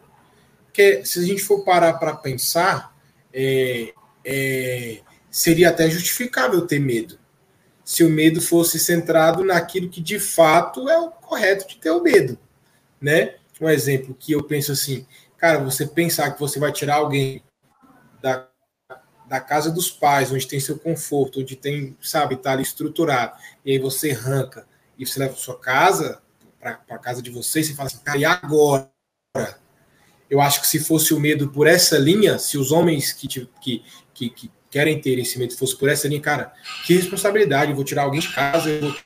Porque se a gente for parar para pensar, é, é, seria até justificável ter medo. Se o medo fosse centrado naquilo que de fato é o correto de ter o medo. Né? Um exemplo que eu penso assim, cara, você pensar que você vai tirar alguém da da casa dos pais, onde tem seu conforto, onde tem, sabe, tá ali estruturado, e aí você arranca e você leva sua casa para casa de vocês, você fala assim, cara, e agora? Eu acho que se fosse o medo por essa linha, se os homens que, que, que, que querem ter esse medo fosse por essa linha, cara, que responsabilidade, eu vou tirar alguém de casa, eu vou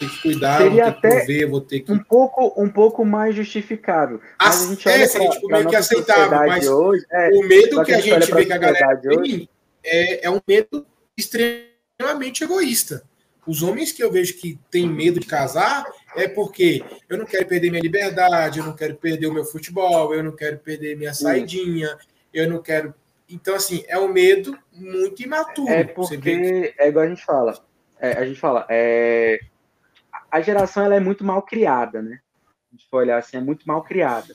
ter que cuidar, Seria vou ter que prover, vou ter que. Um pouco, um pouco mais justificável. Mas a gente é, seria tipo, meio que aceitável, mas hoje, é, o medo que a gente vê que a galera tem é, é um medo extremamente egoísta. Os homens que eu vejo que têm medo de casar é porque eu não quero perder minha liberdade, eu não quero perder o meu futebol, eu não quero perder minha saidinha, eu não quero. Então, assim, é um medo muito imaturo. É porque, é igual a gente fala, é, a gente fala, é, a geração ela é muito mal criada, né? A gente for olhar assim, é muito mal criada.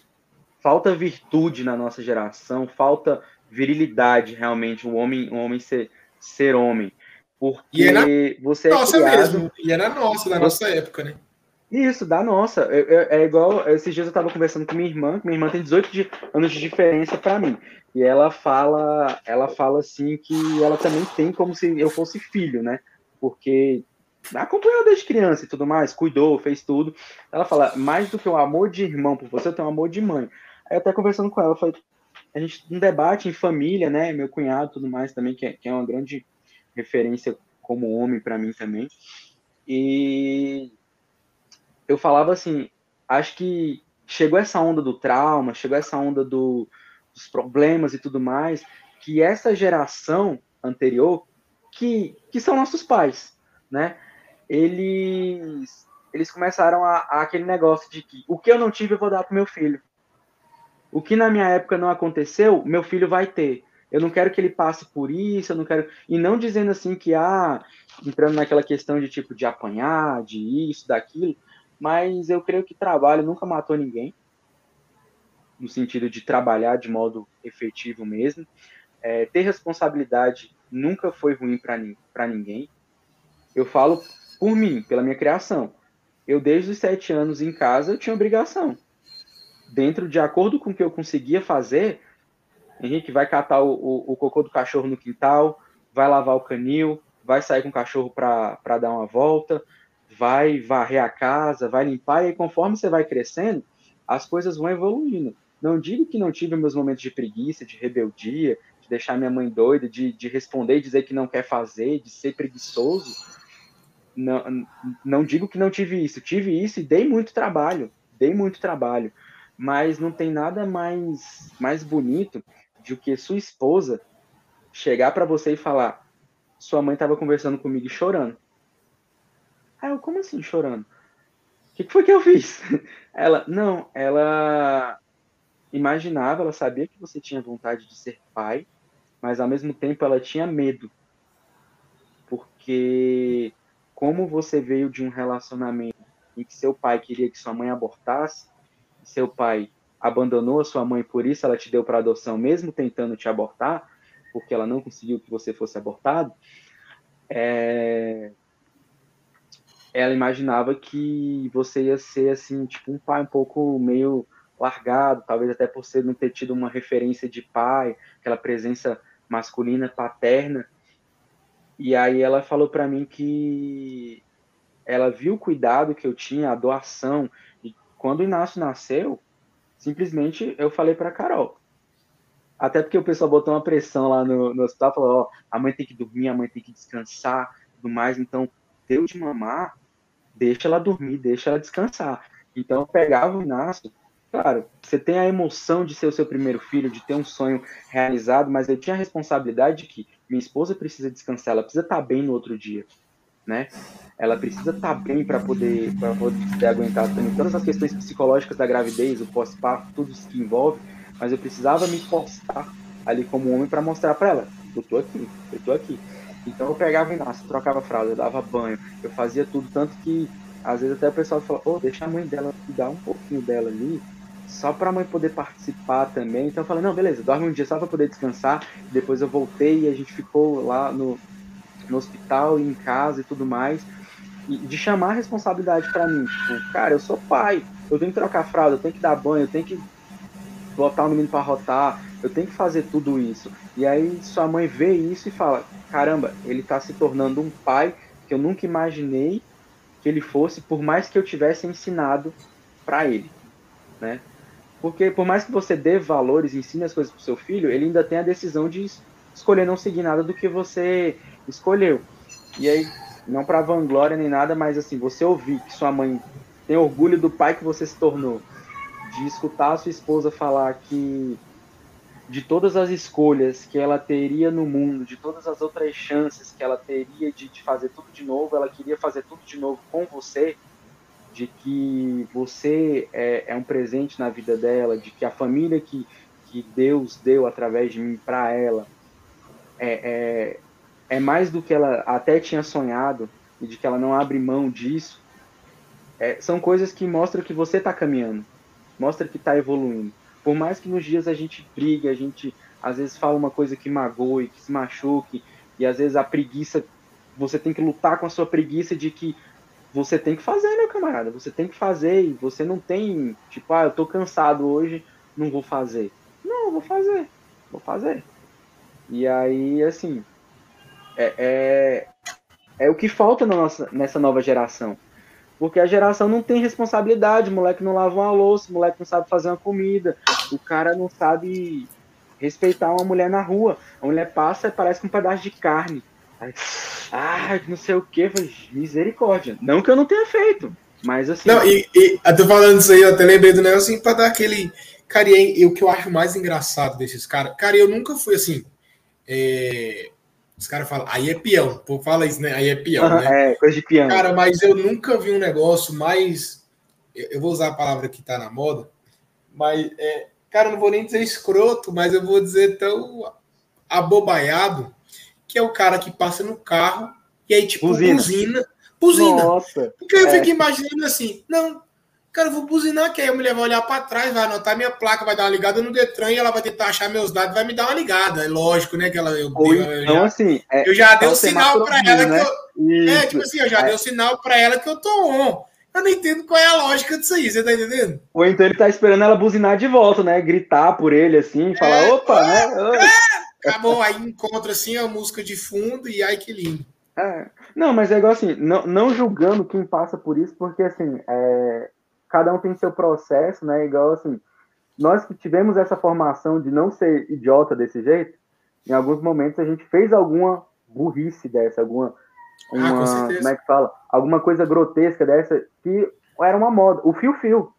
Falta virtude na nossa geração, falta virilidade realmente, o homem, o homem ser, ser homem. Porque e era você é nossa criado... mesmo, e era nossa, da nossa época, né? Isso, da nossa. É, é, igual, esses dias eu tava conversando com minha irmã, minha irmã tem 18 de, anos de diferença para mim. E ela fala, ela fala assim que ela também tem como se eu fosse filho, né? Porque acompanhou desde criança e tudo mais, cuidou, fez tudo. Ela fala, mais do que o amor de irmão por você, eu tenho um amor de mãe. Aí até conversando com ela, falei, a gente um debate em família, né? Meu cunhado tudo mais também, que é, que é uma grande referência como homem para mim também. E eu falava assim, acho que chegou essa onda do trauma, chegou essa onda do, dos problemas e tudo mais, que essa geração anterior, que, que são nossos pais, né? Eles, eles começaram a, a aquele negócio de que o que eu não tive eu vou dar pro meu filho. O que na minha época não aconteceu, meu filho vai ter. Eu não quero que ele passe por isso, eu não quero. E não dizendo assim que, ah, entrando naquela questão de tipo de apanhar, de isso, daquilo, mas eu creio que trabalho nunca matou ninguém, no sentido de trabalhar de modo efetivo mesmo. É, ter responsabilidade nunca foi ruim para ninguém. Eu falo por mim, pela minha criação. Eu, desde os sete anos em casa, eu tinha obrigação. Dentro de acordo com o que eu conseguia fazer, Henrique vai catar o, o, o cocô do cachorro no quintal, vai lavar o canil, vai sair com o cachorro para dar uma volta, vai varrer a casa, vai limpar, e aí, conforme você vai crescendo, as coisas vão evoluindo. Não digo que não tive meus momentos de preguiça, de rebeldia, de deixar minha mãe doida, de, de responder e dizer que não quer fazer, de ser preguiçoso. Não, não digo que não tive isso. Tive isso e dei muito trabalho. Dei muito trabalho. Mas não tem nada mais, mais bonito do que sua esposa chegar para você e falar: sua mãe estava conversando comigo chorando. Aí eu, como assim chorando? O que, que foi que eu fiz? Ela, não, ela imaginava, ela sabia que você tinha vontade de ser pai, mas ao mesmo tempo ela tinha medo. Porque como você veio de um relacionamento em que seu pai queria que sua mãe abortasse, seu pai abandonou a sua mãe por isso ela te deu para adoção mesmo tentando te abortar, porque ela não conseguiu que você fosse abortado, é, ela imaginava que você ia ser assim, tipo um pai um pouco meio largado, talvez até por ser não ter tido uma referência de pai, aquela presença masculina paterna. E aí ela falou para mim que ela viu o cuidado que eu tinha, a doação. E quando o Inácio nasceu, simplesmente eu falei para Carol. Até porque o pessoal botou uma pressão lá no, no hospital, falou, ó, a mãe tem que dormir, a mãe tem que descansar, tudo mais. Então, deu de mamar, deixa ela dormir, deixa ela descansar. Então eu pegava o Inácio, claro, você tem a emoção de ser o seu primeiro filho, de ter um sonho realizado, mas eu tinha a responsabilidade de que minha esposa precisa descansar, ela precisa estar bem no outro dia, né? Ela precisa estar bem para poder, poder aguentar também todas as questões psicológicas da gravidez, o pós-parto, tudo isso que envolve, mas eu precisava me postar ali como homem para mostrar para ela, eu tô aqui, eu tô aqui. Então eu pegava o Inácio, trocava fralda, eu dava banho, eu fazia tudo, tanto que às vezes até o pessoal fala, oh, deixa a mãe dela cuidar um pouquinho dela ali, só para a mãe poder participar também. Então eu falei, não, beleza, dorme um dia só para poder descansar. Depois eu voltei e a gente ficou lá no, no hospital e em casa e tudo mais. E de chamar a responsabilidade para mim, tipo, cara, eu sou pai, eu tenho que trocar fralda, eu tenho que dar banho, eu tenho que botar o menino para rotar, eu tenho que fazer tudo isso. E aí sua mãe vê isso e fala: caramba, ele está se tornando um pai que eu nunca imaginei que ele fosse, por mais que eu tivesse ensinado para ele, né? Porque por mais que você dê valores, ensine as coisas para seu filho, ele ainda tem a decisão de escolher não seguir nada do que você escolheu. E aí, não para vanglória nem nada, mas assim, você ouvir que sua mãe tem orgulho do pai que você se tornou, de escutar a sua esposa falar que de todas as escolhas que ela teria no mundo, de todas as outras chances que ela teria de, de, fazer tudo de novo, ela queria fazer tudo de novo com você, de que você é, é um presente na vida dela, de que a família que, que Deus deu através de mim para ela é, é, é mais do que ela até tinha sonhado e de que ela não abre mão disso. É, são coisas que mostram que você está caminhando, mostra que está evoluindo por mais que nos dias a gente brigue, a gente às vezes fala uma coisa que magoe, que se machuque, E às vezes a preguiça, você tem que lutar com a sua preguiça de que você tem que fazer, meu camarada. Você tem que fazer e você não tem, tipo, ah, eu tô cansado hoje, não vou fazer. Não, vou fazer. Vou fazer. E aí, assim, é, é, é o que falta na nossa, nessa nova geração. Porque a geração não tem responsabilidade, o moleque não lava uma louça, o moleque não sabe fazer uma comida, o cara não sabe respeitar uma mulher na rua. A mulher passa e parece com um pedaço de carne. Ah, não sei o que, misericórdia. Não que eu não tenha feito, mas assim. Não, e, e eu tô falando isso aí, eu até lembrei do negócio assim, pra dar aquele. Cara, e o que eu acho mais engraçado desses caras. Cara, eu nunca fui assim. É... Os caras falam, aí é peão. O povo fala isso, né? Aí é peão, uhum, né? É, coisa de peão. Cara, mas eu nunca vi um negócio mais. Eu vou usar a palavra que tá na moda, mas, é... cara, eu não vou nem dizer escroto, mas eu vou dizer tão abobaiado que é o cara que passa no carro e aí, tipo, buzina. Buzina. buzina. Nossa, Porque eu é. fico imaginando assim, não, Cara, eu vou buzinar que aí a mulher vai olhar para trás, vai anotar minha placa, vai dar uma ligada no Detran e ela vai tentar achar meus dados vai me dar uma ligada. É lógico, né? Que ela, eu, Ou eu, então, já, assim, é, eu já dei o sinal para ela né? que eu. Isso. É, tipo assim, eu já é. dei o sinal para ela que eu tô on. Eu não entendo qual é a lógica disso aí, você tá entendendo? Ou então ele tá esperando ela buzinar de volta, né? Gritar por ele assim, falar, é, opa, né? Acabou, aí encontra assim a música de fundo e ai que lindo. É. Não, mas é igual assim, não, não julgando quem passa por isso, porque assim, é, cada um tem seu processo, né? Igual assim, nós que tivemos essa formação de não ser idiota desse jeito, em alguns momentos a gente fez alguma burrice dessa, alguma ah, uma, ah, como é que fala? Alguma coisa grotesca dessa que era uma moda. O fio-fio.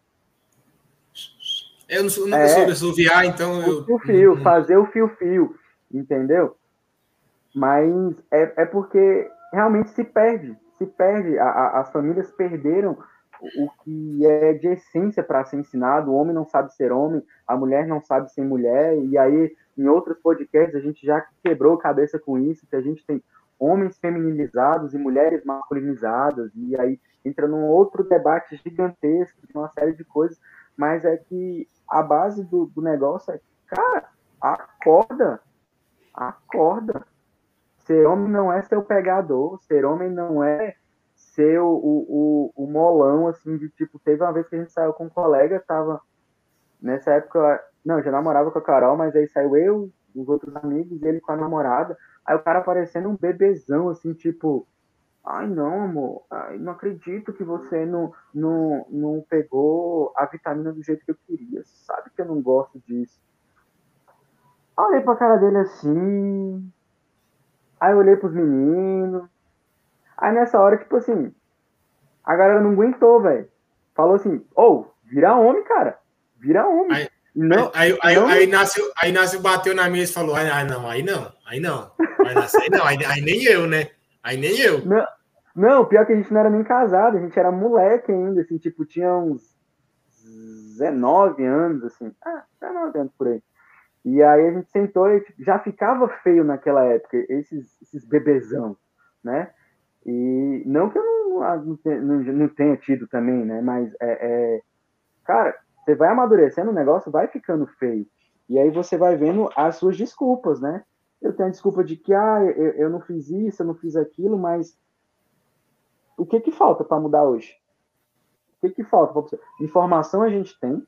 Eu não nunca é, soube assoviar, então eu... O fio-fio, hum, fazer o fio-fio, entendeu? Mas é, é porque realmente se perde, se perde. A, a, as famílias perderam o que é de essência para ser ensinado. O homem não sabe ser homem, a mulher não sabe ser mulher. E aí, em outros podcasts, a gente já quebrou a cabeça com isso, que a gente tem homens feminilizados e mulheres masculinizadas. E aí entra num outro debate gigantesco de uma série de coisas. Mas é que a base do, do negócio é, cara, acorda, acorda. Ser homem não é seu pegador, ser homem não é ser o, o, o, molão, assim, de tipo, teve uma vez que a gente saiu com um colega, tava nessa época, não, já namorava com a Carol, mas aí saiu eu, os outros amigos, ele com a namorada, aí o cara parecendo um bebezão, assim, tipo, ai não, amor, ai, não acredito que você não, não, não pegou a vitamina do jeito que eu queria, sabe que eu não gosto disso. Olhei pra cara dele assim, aí eu olhei pros meninos, Aí nessa hora, tipo assim, a galera não aguentou, velho. Falou assim, ô, oh, vira homem, cara. Vira homem. Aí, não, aí, aí, não... aí, Inácio, aí Inácio bateu na mesa e falou, ah, não, aí não, aí não. Aí, aí não, aí, aí, nem eu, né? Aí nem eu. Não, não, pior que a gente não era nem casado, a gente era moleque ainda, assim, tipo, tinha uns 19 anos, assim. Ah, 19 anos por aí. E aí a gente sentou e tipo, já ficava feio naquela época, esses, esses bebezão, né? E não que eu não, ah, não, não, tenha tido também, né? Mas, é, é, cara, você vai amadurecendo, o negócio vai ficando feio. E aí você vai vendo as suas desculpas, né? Eu tenho a desculpa de que, ah, eu, eu não fiz isso, eu não fiz aquilo, mas o que que falta para mudar hoje? O que que falta? Informação a gente tem,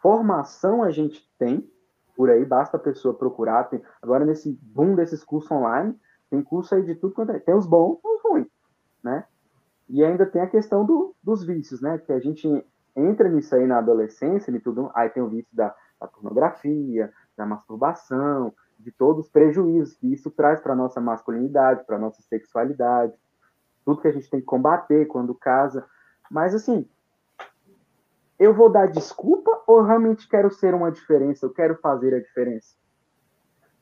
formação a gente tem, por aí basta a pessoa procurar. Tem, agora nesse boom desses cursos online, tem curso aí de tudo quanto é. Tem os bons e os ruins, né? E ainda tem a questão do, dos vícios, né? Que a gente entra nisso aí na adolescência e tudo. Aí tem o vício da, da pornografia, da masturbação, de todos os prejuízos que isso traz para nossa masculinidade, para nossa sexualidade, tudo que a gente tem que combater quando casa. Mas assim, eu vou dar desculpa ou realmente quero ser uma diferença? Eu quero fazer a diferença?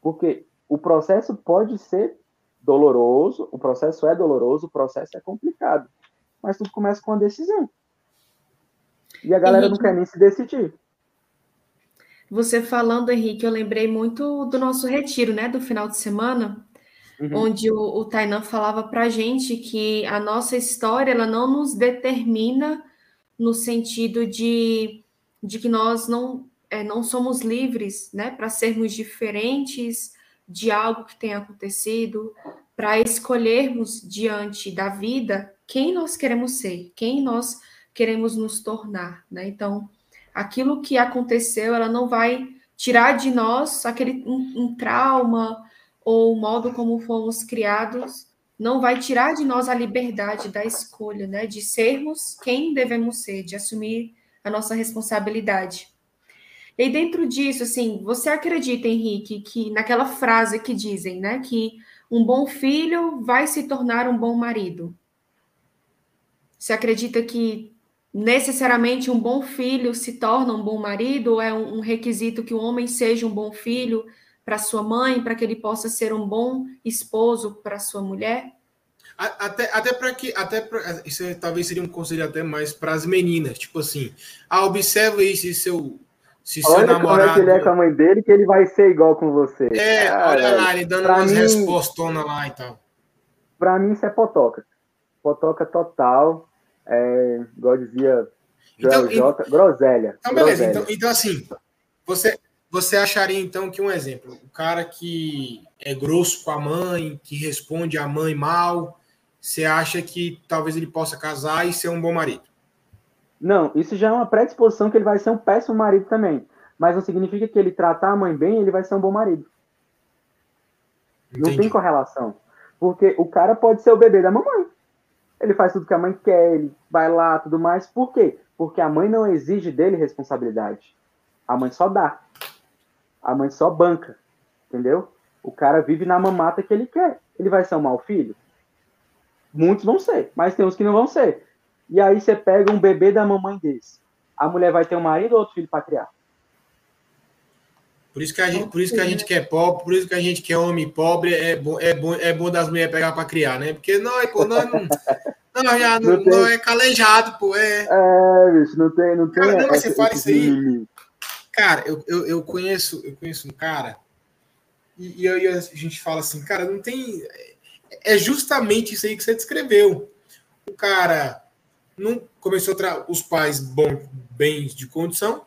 Porque o processo pode ser doloroso, o processo é doloroso, o processo é complicado. Mas tudo começa com a decisão. E a galera Henrique, não quer nem se decidir. Você falando, Henrique, eu lembrei muito do nosso retiro, né, do final de semana, uhum. onde o, o Tainan falava para gente que a nossa história ela não nos determina no sentido de, de que nós não, é, não somos livres, né, para sermos diferentes, de algo que tem acontecido, para escolhermos diante da vida quem nós queremos ser, quem nós queremos nos tornar, né? Então, aquilo que aconteceu, ela não vai tirar de nós aquele um, um trauma ou o modo como fomos criados, não vai tirar de nós a liberdade da escolha, né? De sermos quem devemos ser, de assumir a nossa responsabilidade. E dentro disso, assim, você acredita, Henrique, que naquela frase que dizem, né, que um bom filho vai se tornar um bom marido? Você acredita que necessariamente um bom filho se torna um bom marido ou é um, requisito que o homem seja um bom filho para sua mãe, para que ele possa ser um bom esposo para sua mulher? Até, até para que. Até pra, isso é, talvez seria um conselho até mais para as meninas. Tipo assim, ah, observa isso se seu. Se olha seu namorado. Como é que ele é com a mãe dele, que ele vai ser igual com você. É, ah, olha lá, ele dando umas mim, respostonas lá e tal. Para mim, isso é potoca. Potoca total. É, igual dizia então, J, groselha. Então, beleza. Groselha. Então, então, assim, você, você acharia então que um exemplo, o cara que é grosso com a mãe, que responde a mãe mal, você acha que talvez ele possa casar e ser um bom marido? Não, isso já é uma predisposição que ele vai ser um péssimo marido também. Mas não significa que ele tratar a mãe bem, ele vai ser um bom marido. Entendi. Não tem correlação. Porque o cara pode ser o bebê da mamãe. Ele faz tudo que a mãe quer, ele vai lá, tudo mais. Por quê? Porque a mãe não exige dele responsabilidade. A mãe só dá. A mãe só banca. Entendeu? O cara vive na mamata que ele quer. Ele vai ser um mau filho? Muitos vão ser, mas tem uns que não vão ser. E aí você pega um bebê da mamãe desse. A mulher vai ter um marido ou outro filho para criar? Por isso que a gente, por isso que a gente quer pobre, por isso que a gente quer homem pobre, é bom, é bom, é bom das mulheres pegar para criar, né? Porque nós, pô, nós não, nós já não, não, não é calejado, pô, é. É, bicho, não tem, não tem. Cara, não, você fala isso aí. Cara, eu, eu, eu conheço, eu conheço um cara e, e aí a gente fala assim, cara, não tem. É justamente isso aí que você descreveu. O cara não começou a os pais bom, bens de condição.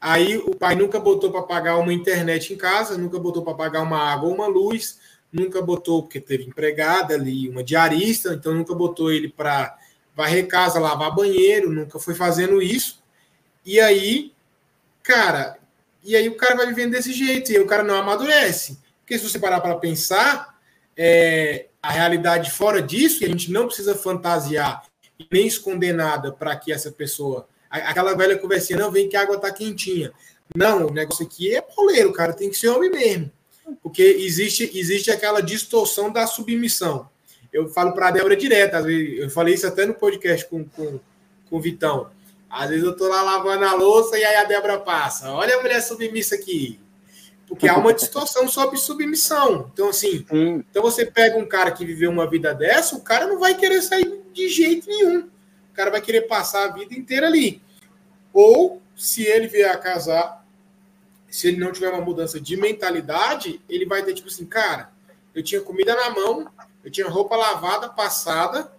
Aí o pai nunca botou para pagar uma internet em casa, nunca botou para pagar uma água ou uma luz, nunca botou porque teve empregada ali, uma diarista, então nunca botou ele para varrer casa, lavar banheiro, nunca foi fazendo isso. E aí, cara, e aí o cara vai vivendo desse jeito, e o cara não amadurece. Porque se você parar para pensar, é, a realidade fora disso, e a gente não precisa fantasiar nem esconder nada para que essa pessoa. Aquela velha conversinha, não, vem que a água tá quentinha. Não, o negócio aqui é poleiro, cara, tem que ser homem mesmo. Porque existe, existe aquela distorção da submissão. Eu falo para a Débora direto, eu falei isso até no podcast com, com, com o Vitão. Às vezes eu tô lá lavando a louça e aí a Débora passa. Olha a mulher submissa aqui. Porque há uma distorção sobre submissão. Então, assim, Sim. então você pega um cara que viveu uma vida dessa, o cara não vai querer sair de jeito nenhum. O cara vai querer passar a vida inteira ali. Ou, se ele vier a casar, se ele não tiver uma mudança de mentalidade, ele vai ter tipo assim, cara, eu tinha comida na mão, eu tinha roupa lavada, passada,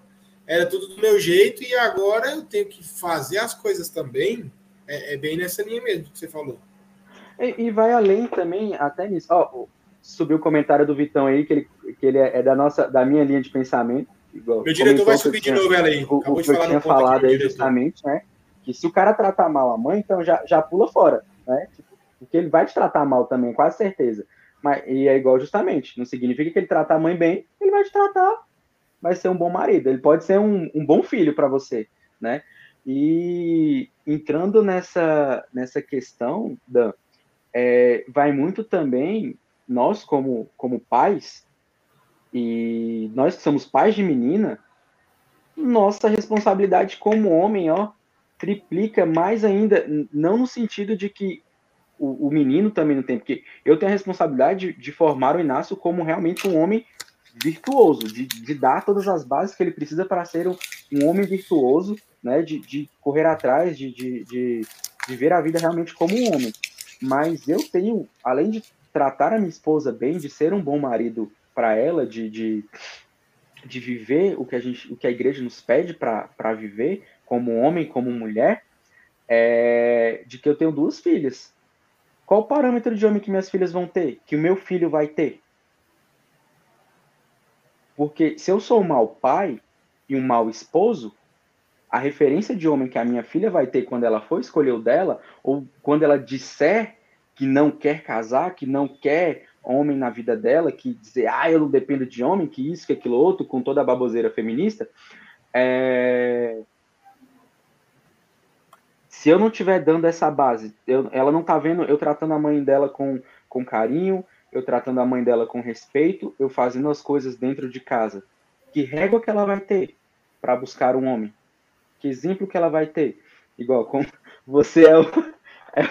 era tudo do meu jeito e agora eu tenho que fazer as coisas também. É, é bem nessa linha mesmo que você falou. E, e vai além também, até nisso. Ó, subiu o comentário do Vitão aí, que ele, que ele é, é da, nossa, da minha linha de pensamento. Igual, Meu diretor vai subir de novo ela aí. O, o que eu tinha falado aí justamente, né? Que se o cara tratar mal a mãe, então já, já pula fora, né? Tipo, porque ele vai te tratar mal também, quase certeza. Mas, e é igual justamente, não significa que ele trata a mãe bem, ele vai te tratar vai ser um bom marido, ele pode ser um, um bom filho para você, né? E entrando nessa, nessa questão, Dan, é, vai muito também, nós como, como pais, e nós que somos pais de menina, nossa responsabilidade como homem, ó, triplica mais ainda, não no sentido de que o, o menino também não tem, porque eu tenho a responsabilidade de, de formar o Inácio como realmente um homem virtuoso, de, de dar todas as bases que ele precisa para ser um, um, homem virtuoso, né, de, de correr atrás, de, de, de, de ver a vida realmente como um homem. Mas eu tenho, além de tratar a minha esposa bem, de ser um bom marido para ela, de, de, de viver o que a gente, o que a igreja nos pede para viver, como homem, como mulher, é, de que eu tenho duas filhas. Qual o parâmetro de homem que minhas filhas vão ter? Que o meu filho vai ter? Porque se eu sou um mau pai e um mau esposo, a referência de homem que a minha filha vai ter quando ela for escolher o dela, ou quando ela disser que não quer casar, que não quer homem na vida dela, que dizer, ah, eu não dependo de homem, que isso, que aquilo outro, com toda a baboseira feminista, é... se eu não estiver dando essa base, eu, ela não tá vendo eu tratando a mãe dela com, com carinho, eu tratando a mãe dela com respeito, eu fazendo as coisas dentro de casa. Que régua que ela vai ter para buscar um homem? Que exemplo que ela vai ter? Igual, como você é o. É,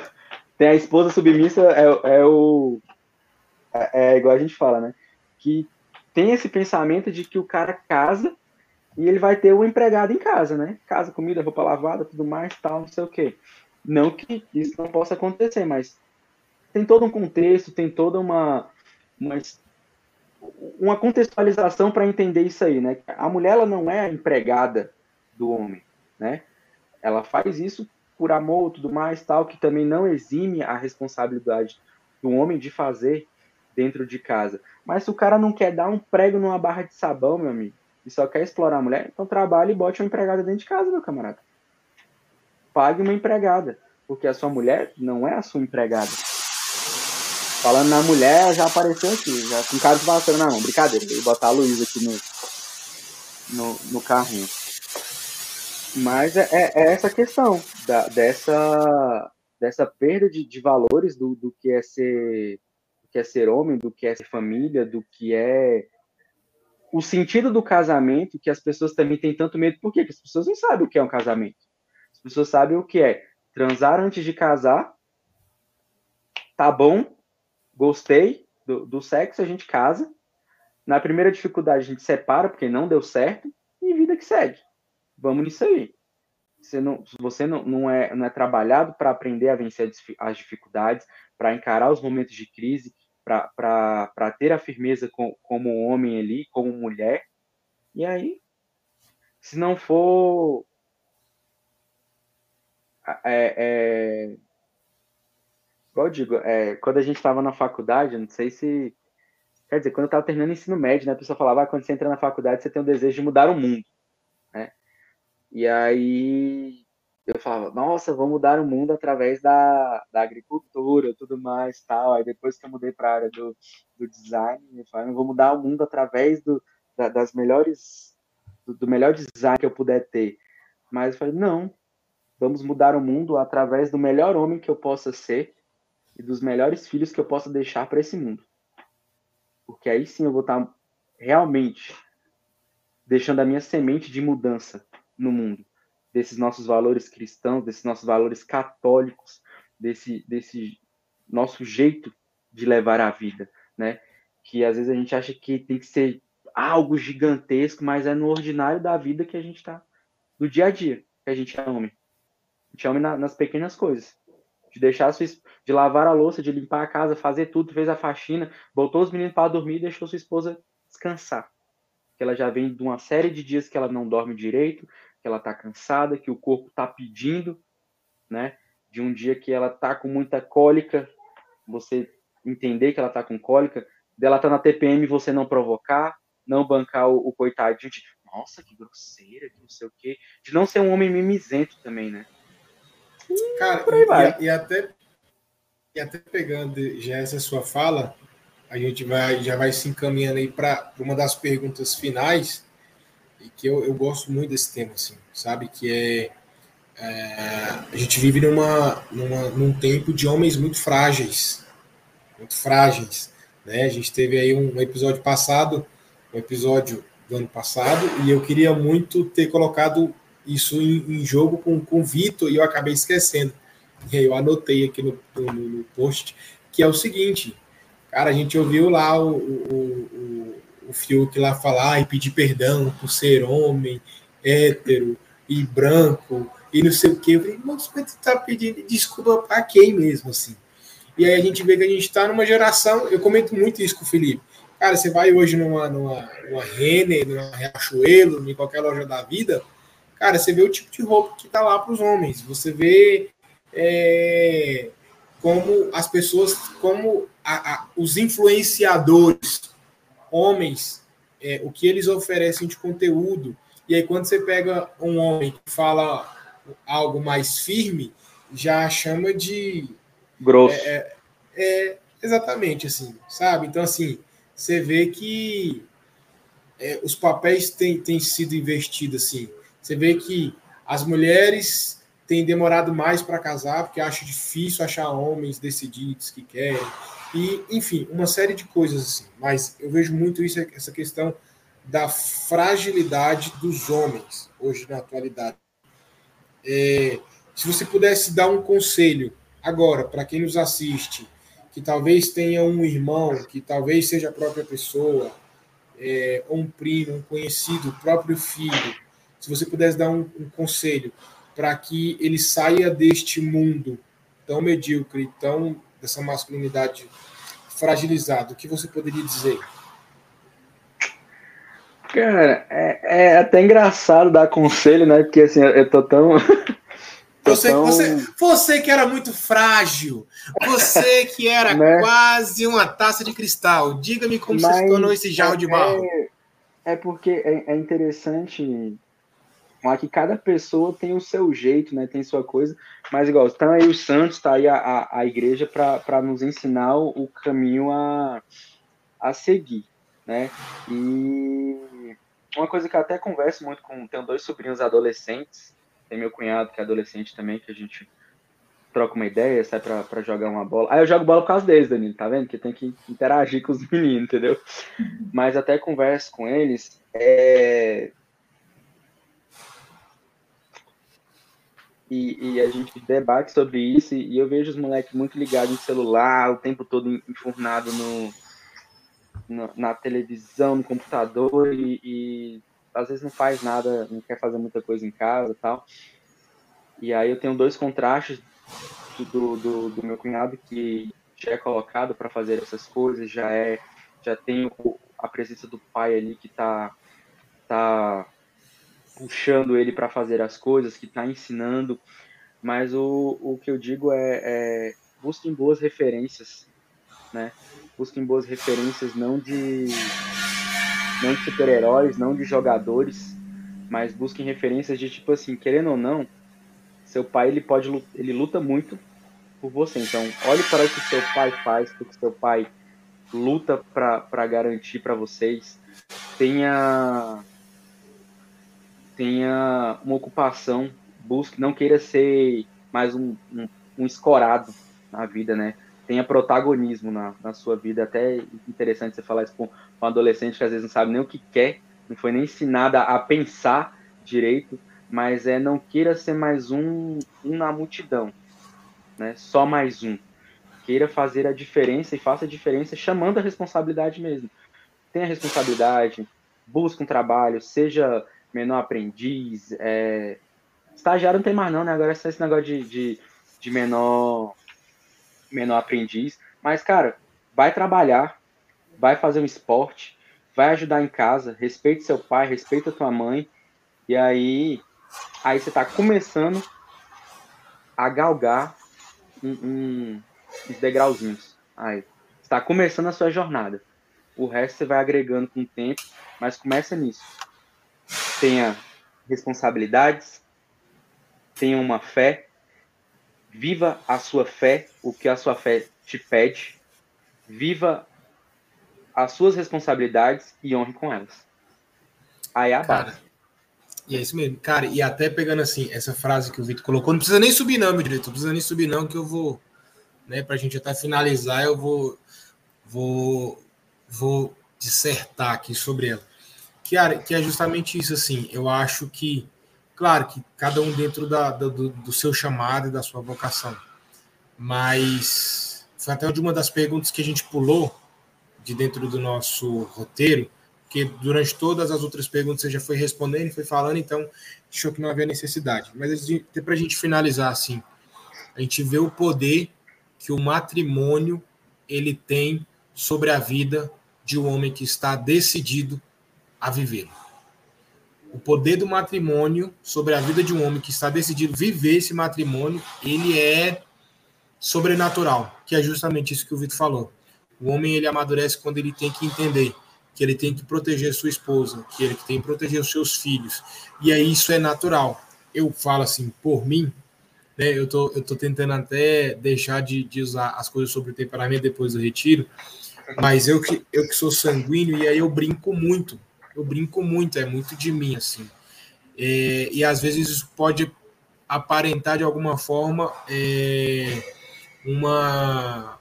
tem a esposa submissa, é, é o. É, é, igual a gente fala, né? Que tem esse pensamento de que o cara casa e ele vai ter o um empregado em casa, né? Casa, comida, roupa lavada, tudo mais, tal, não sei o quê. Não que isso não possa acontecer, mas tem todo um contexto, tem toda uma, uma, uma contextualização para entender isso aí, né? A mulher ela não é empregada do homem, né? Ela faz isso por amor, tudo mais, tal, que também não exime a responsabilidade do homem de fazer dentro de casa. Mas se o cara não quer dar um prego numa barra de sabão, meu amigo, e só quer explorar a mulher, então trabalhe e bote uma empregada dentro de casa, meu camarada. Pague uma empregada, porque a sua mulher não é a sua empregada. Falando na mulher, já apareceu aqui, já com cara de vassoura na mão. Brincadeira, vou botar a Luísa aqui no, no, no carrinho. Mas é, é, é essa questão da, dessa, dessa perda de, de valores do, do que é ser do que é ser homem, do que é ser família, do que é o sentido do casamento, que as pessoas também têm tanto medo. Por quê? Porque as pessoas não sabem o que é um casamento. As pessoas sabem o que é transar antes de casar, tá bom, gostei do, do sexo, a gente casa. Na primeira dificuldade, a gente separa, porque não deu certo, e vida que segue. Vamos nisso aí. Você não, você não, não, é, não é trabalhado para aprender a vencer as dificuldades, para encarar os momentos de crise, para ter a firmeza com, como homem ali, como mulher. E aí, se não for. É, é, eu digo, é, quando a gente estava na faculdade, não sei se. Quer dizer, quando eu estava terminando o ensino médio, né, a pessoa falava, ah, quando você entra na faculdade, você tem o desejo de mudar o mundo. Né? E aí eu falava, nossa, vou mudar o mundo através da, da agricultura tudo mais, tal. Aí depois que eu mudei para a área do, do design, eu falei, vou mudar o mundo através do, da, das melhores, do, do melhor design que eu puder ter. Mas eu falei, não, vamos mudar o mundo através do melhor homem que eu possa ser e dos melhores filhos que eu possa deixar para esse mundo. Porque aí sim eu vou estar realmente deixando a minha semente de mudança no mundo, desses nossos valores cristãos, desses nossos valores católicos, desse, desse nosso jeito de levar a vida, né? Que às vezes a gente acha que tem que ser algo gigantesco, mas é no ordinário da vida que a gente está, do dia a dia, que a gente é homem. A gente é homem na, nas pequenas coisas de deixar sua, de lavar a louça, de limpar a casa, fazer tudo, fez a faxina, botou os meninos para dormir e deixou sua esposa descansar. Que ela já vem de uma série de dias que ela não dorme direito, que ela está cansada, que o corpo está pedindo, né? De um dia que ela está com muita cólica, você entender que ela está com cólica, dela tá na TPM você não provocar, não bancar o, o coitadinho de, nossa, que grosseira, que não sei o quê, de não ser um homem mimizento também, né? Cara, e, e, até, e até pegando já essa sua fala, a gente vai, já vai se encaminhando aí para uma das perguntas finais, e que eu, eu gosto muito desse tema, assim, sabe? Que é, é a gente vive numa, numa, num tempo de homens muito frágeis, muito frágeis, né? A gente teve aí um episódio passado, um episódio do ano passado, e eu queria muito ter colocado isso em, em jogo com, com o Vitor e eu acabei esquecendo. E aí eu anotei aqui no, no, no, post, que é o seguinte, cara, a gente ouviu lá o, o, o, o Fiuk lá falar e pedir perdão por ser homem, hétero e branco e não sei o que. Eu falei, mas você tá pedindo desculpa para quem mesmo, assim? E aí a gente vê que a gente está numa geração, eu comento muito isso com o Felipe. Cara, você vai hoje numa, numa, numa Renner, numa Riachuelo, em qualquer loja da vida, cara, você vê o tipo de roupa que tá lá para os homens. Você vê é, como as pessoas, como a, a, os influenciadores, homens, é, o que eles oferecem de conteúdo. E aí, quando você pega um homem que fala algo mais firme, já chama de. Grosso. É, é, é exatamente assim, sabe? Então, assim, você vê que é, os papéis têm, têm sido investidos assim. Você vê que as mulheres têm demorado mais para casar porque acham difícil achar homens decididos que querem. E, enfim, uma série de coisas assim. Mas eu vejo muito isso, essa questão da fragilidade dos homens hoje na atualidade. É, se você pudesse dar um conselho agora para quem nos assiste, que talvez tenha um irmão, que talvez seja a própria pessoa, é, ou um primo, um conhecido, o próprio filho, se você pudesse dar um, um conselho para que ele saia deste mundo tão medíocre, tão dessa masculinidade fragilizada, o que você poderia dizer? Cara, é, é até engraçado dar conselho, né? Porque assim, eu tô tão. Você, então... você, você que era muito frágil, você que era né? quase uma taça de cristal, diga-me como Mas, você se tornou esse jarro de barro. É, é porque é, é interessante que cada pessoa tem o seu jeito, né? Tem sua coisa. Mas igual, tá aí o Santos, tá aí a, a, a igreja para nos ensinar o, caminho a, a seguir, né? E uma coisa que eu até converso muito com. Tenho dois sobrinhos adolescentes tem meu cunhado que é adolescente também, que a gente troca uma ideia, sai pra, pra jogar uma bola. Aí eu jogo bola por causa deles, Danilo, tá vendo? Que tem que interagir com os meninos, entendeu? Mas até converso com eles, é... E, e, a gente debate sobre isso e eu vejo os moleques muito ligados no celular, o tempo todo enfurnado no, no na televisão, no computador e, e às vezes não faz nada, não quer fazer muita coisa em casa tal. E aí eu tenho dois contrastes do, do, do meu cunhado que já é colocado para fazer essas coisas, já é, já tem a presença do pai ali que tá, tá puxando ele para fazer as coisas, que tá ensinando. Mas o, o que eu digo é, é busquem boas referências, né? Busquem boas referências, não de não de super-heróis, não de jogadores, mas busquem referências de tipo assim, querendo ou não, seu pai ele pode ele luta muito por você. Então, olhe para o que seu pai faz, o que seu pai luta para garantir para vocês. Tenha tenha uma ocupação, busque, não queira ser mais um, um, um escorado na vida, né? Tenha protagonismo na, na sua vida. Até interessante você falar isso com um adolescente que às vezes não sabe nem o que quer, não foi nem ensinada a pensar direito, mas é não queira ser mais um, um na multidão, né? Só mais um. Queira fazer a diferença e faça a diferença chamando a responsabilidade mesmo. Tenha responsabilidade, busque um trabalho, seja menor aprendiz, é... estagiário não tem mais não, né? Agora é só esse negócio de, de, de menor menor aprendiz. Mas, cara, vai trabalhar, vai fazer um esporte, vai ajudar em casa, respeite seu pai, respeita tua mãe, e aí, aí você está começando a galgar um, um, uns degrauzinhos. Aí, está começando a sua jornada. O resto você vai agregando com o tempo, mas começa nisso. Tenha responsabilidades, tenha uma fé, viva a sua fé, o que a sua fé te pede, viva as suas responsabilidades e honre com elas. Aí é a Cara, base. E é isso mesmo. Cara, e até pegando assim, essa frase que o Vitor colocou, não precisa nem subir, não, meu diretor. Não precisa nem subir, não, que eu vou, né, pra gente até finalizar, eu vou, vou, vou dissertar aqui sobre ela. Que, que é justamente isso, assim. Eu acho que, claro, que cada um dentro da, do, do seu chamado e da sua vocação. Mas foi até uma das perguntas que a gente pulou de dentro do nosso roteiro, porque durante todas as outras perguntas você já foi respondendo foi falando, então achou que não havia necessidade. Mas para a gente finalizar assim, a gente vê o poder que o matrimônio ele tem sobre a vida de um homem que está decidido a viver. O poder do matrimônio sobre a vida de um homem que está decidido viver esse matrimônio, ele é sobrenatural, que é justamente isso que o Vitor falou. O homem ele amadurece quando ele tem que entender que ele tem que proteger sua esposa, que ele tem que proteger os seus filhos. E aí isso é natural. Eu falo assim, por mim, né, eu, tô, eu tô tentando até deixar de, de usar as coisas sobre o temperamento depois do retiro, mas eu que, eu que sou sanguíneo, e aí eu brinco muito. Eu brinco muito, é muito de mim, assim. É, e às vezes isso pode aparentar de alguma forma é, uma,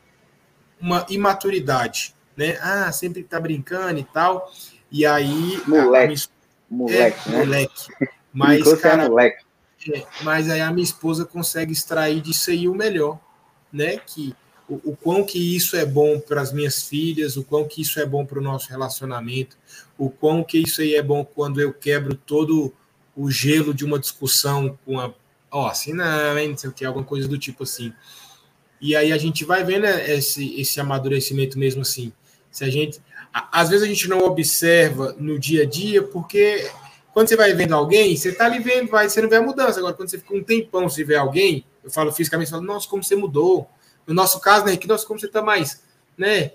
uma imaturidade, né? Ah, sempre tá brincando e tal. E aí. Moleque. Minha, moleque, é, né? moleque. Mas, é cara, moleque. É, mas aí a minha esposa consegue extrair disso aí o melhor, né? Que o, o quão que isso é bom para as minhas filhas, o quão que isso é bom para o nosso relacionamento, o quão que isso aí é bom quando eu quebro todo o gelo de uma discussão com a. Ó, oh, assim não, hein? não sei o que, alguma coisa do tipo assim. E aí a gente vai vendo esse, esse amadurecimento mesmo assim. Se a gente. Às vezes a gente não observa no dia a dia, porque quando você vai vendo alguém, você tá ali vendo, vai, você não vê a mudança. Agora, quando você fica um tempão se vê alguém, eu falo fisicamente, eu falo, nossa, como você mudou. No nosso caso, né, que nossa, como você tá mais, né?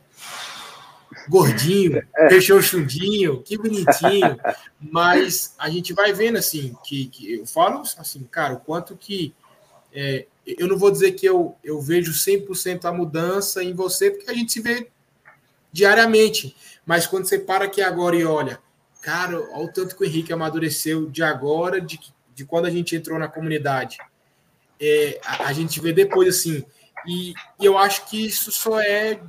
Gordinho, é. fechou o chundinho, que bonitinho. Mas a gente vai vendo assim, que, que eu falo assim, cara, o quanto que é, eu não vou dizer que eu, eu vejo 100% a mudança em você, porque a gente se vê diariamente. Mas quando você para aqui agora e olha, cara, olha o tanto que o Henrique amadureceu de agora, de, de quando a gente entrou na comunidade. É, a, a, gente vê depois assim. E, e, eu acho que isso só é.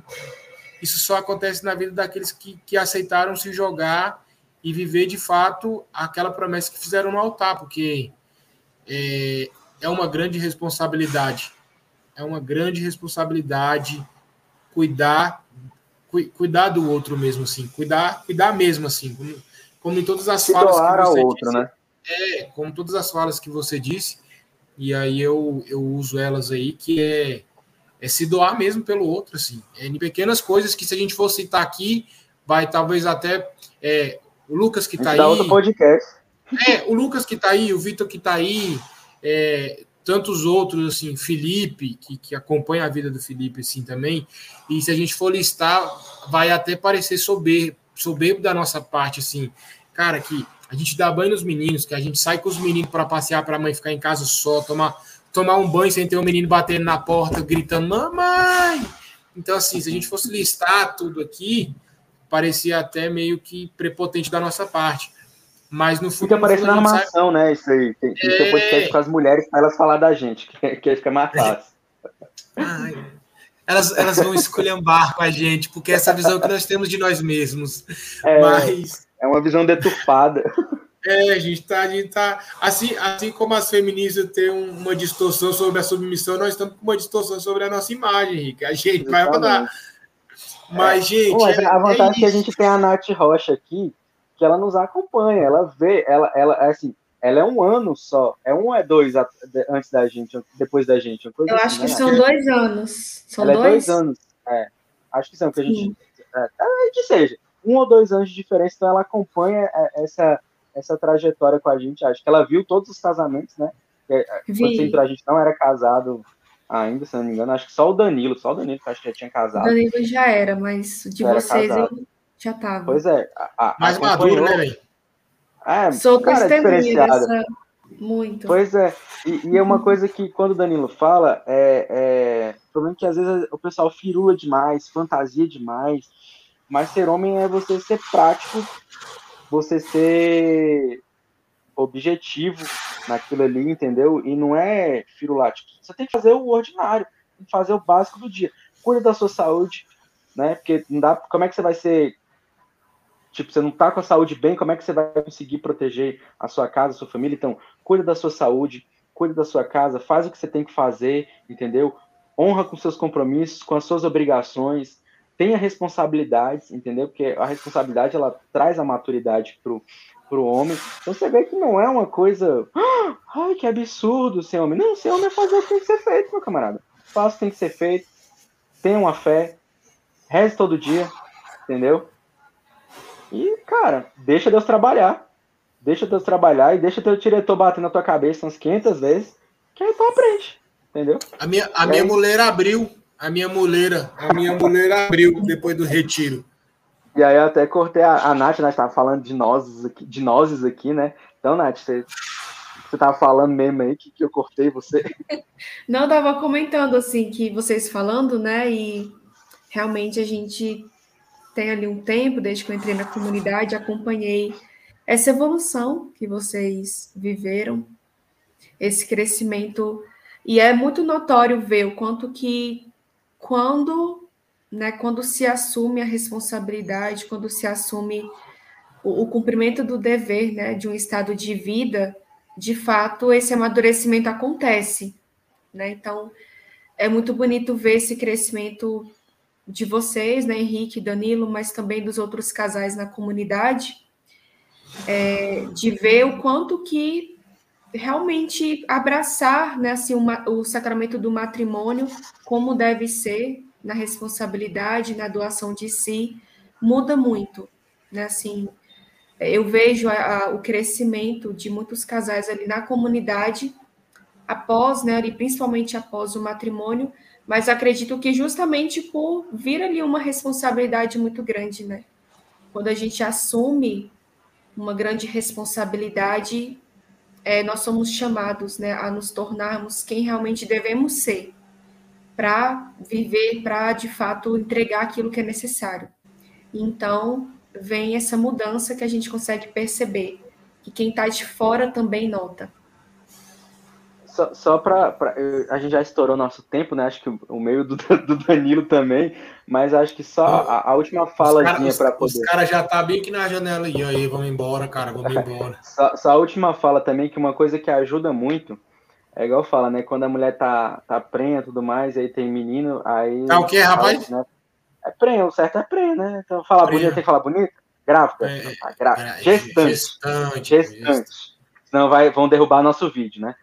Isso só acontece na vida daqueles que, que aceitaram se jogar e viver de fato aquela promessa que fizeram no altar, porque é, é uma grande responsabilidade. É uma grande responsabilidade cuidar cu, cuidar do outro mesmo assim, cuidar, cuidar mesmo assim, como, como em todas as se falas que você outro, disse, né? É, como todas as falas que você disse, e aí eu, eu uso elas aí que é é se doar mesmo pelo outro, assim. É em pequenas coisas que se a gente for citar aqui, vai talvez até é, o Lucas que está aí. Outro podcast. É, o Lucas que está aí, o Vitor que está aí, é, tantos outros, assim, Felipe, que, que acompanha a vida do Felipe, assim, também, e se a gente for listar, vai até parecer soberbo, soberbo da nossa parte, assim, cara, que a gente dá banho nos meninos, que a gente sai com os meninos para passear para a mãe ficar em casa só, tomar, tomar um banho sem ter um menino batendo na porta, gritando, mamãe! Então, assim, se a gente fosse listar tudo aqui, parecia até meio que prepotente da nossa parte. Mas no fundo. Fica parecendo armação, né? Isso aí. Tem que é... podcast com as mulheres para elas falar da gente, que, que fica mais fácil. Ai, elas, elas vão esculhambar com a gente, porque essa visão que nós temos de nós mesmos. É, Mas. É uma visão deturpada. É, a gente tá, a gente tá assim, assim como as feministas têm uma distorção sobre a submissão, nós estamos com uma distorção sobre a nossa imagem, Henrique. A gente Exatamente. vai mudar. Mas, é. gente. Mas a vantagem é, é que a gente tem a Nath Rocha aqui, que ela nos acompanha, ela vê, ela, ela é assim, ela é um ano só, é um ou é dois antes da gente, depois da gente? Eu assim, acho que né? são dois anos. São ela dois? É dois anos, é. Acho que são, porque a gente. É, é, que seja, um ou dois anos de diferença, então ela acompanha é, essa, essa trajetória com a gente. Acho que ela viu todos os casamentos, né? É, quando você entrou, a gente não era casado ainda, se não me engano. Acho que só o Danilo, só o Danilo que acho que já tinha casado. O Danilo já era, mas de já vocês eu já tava. Pois é. A, a, Mais maduro, né, velho? É, Sou cara, testemunha dessa... Muito. Pois é. E, e, é uma coisa que quando o Danilo fala, é, é... o problema é que às vezes o pessoal firula demais, fantasia demais. Mas ser homem é você ser prático, você ser objetivo naquilo ali, entendeu? E não é firular. Tipo, você tem que fazer o ordinário, fazer o básico do dia. Cuida da sua saúde, né? Porque não dá. Como é que você vai ser Tipo, você não tá com a saúde bem, como é que você vai conseguir proteger a sua casa, a sua família? Então, cuida da sua saúde, cuida da sua casa, faz o que você tem que fazer, entendeu? Honra com seus compromissos, com as suas obrigações, tenha responsabilidades, entendeu? Porque a responsabilidade, ela traz a maturidade pro, pro homem. Então, você vê que não é uma coisa... Ai, que absurdo ser homem. Não, ser homem é fazer o que tem que ser feito, meu camarada. Faça o que tem que ser feito, tenha uma fé, reze todo dia, entendeu? E, cara, deixa Deus trabalhar. Deixa Deus trabalhar e deixa teu diretor bater na tua cabeça umas 500 vezes, que aí tu aprende, entendeu? A minha, a minha mulher abriu, a minha mulher, a minha mulher abriu depois do retiro. E aí eu até cortei a, a Nath, nós tava falando de nozes aqui, de nozes aqui, né? Então, Nath, você, você tava falando mesmo aí que, que eu cortei você. Não, eu tava comentando assim que vocês falando, né? E realmente a gente tem ali um tempo, desde que eu entrei na comunidade, acompanhei essa evolução que vocês viveram, esse crescimento, e é muito notório ver o quanto que quando né, quando se assume a responsabilidade, quando se assume o, o cumprimento do dever né, de um estado de vida, de fato esse amadurecimento acontece. Né? Então, é muito bonito ver esse crescimento de vocês, né, Henrique, Danilo, mas também dos outros casais na comunidade, é, de ver o quanto que realmente abraçar né, assim, uma, o sacramento do matrimônio como deve ser, na responsabilidade, na doação de si, muda muito, né? Assim, eu vejo a, a, o crescimento de muitos casais ali na comunidade após, né, ali, principalmente após o matrimônio, mas acredito que justamente por vir ali uma responsabilidade muito grande, né? Quando a gente assume uma grande responsabilidade, é, nós somos chamados, né, a nos tornarmos quem realmente devemos ser para viver, para de fato entregar aquilo que é necessário. Então, vem essa mudança que a gente consegue perceber, que quem está de fora também nota. Só, só para. A gente já estourou nosso tempo, né? Acho que o meio do, do Danilo também, mas acho que só a, a última falazinha para poder. Os caras já tá bem aqui na janela e aí, vamos embora, cara, vamos embora. só, só a última fala também, que uma coisa que ajuda muito é igual fala, né? Quando a mulher tá, tá prenha e tudo mais, aí tem menino, aí. Tá o quê, rapaz? Né? É prenha, o certo é prenha, né? Então falar bonito tem que falar bonito? Grávida. É, tá, grávida. É, gestante. Gestante. Gestante. Senão vai, vão derrubar nosso vídeo, né?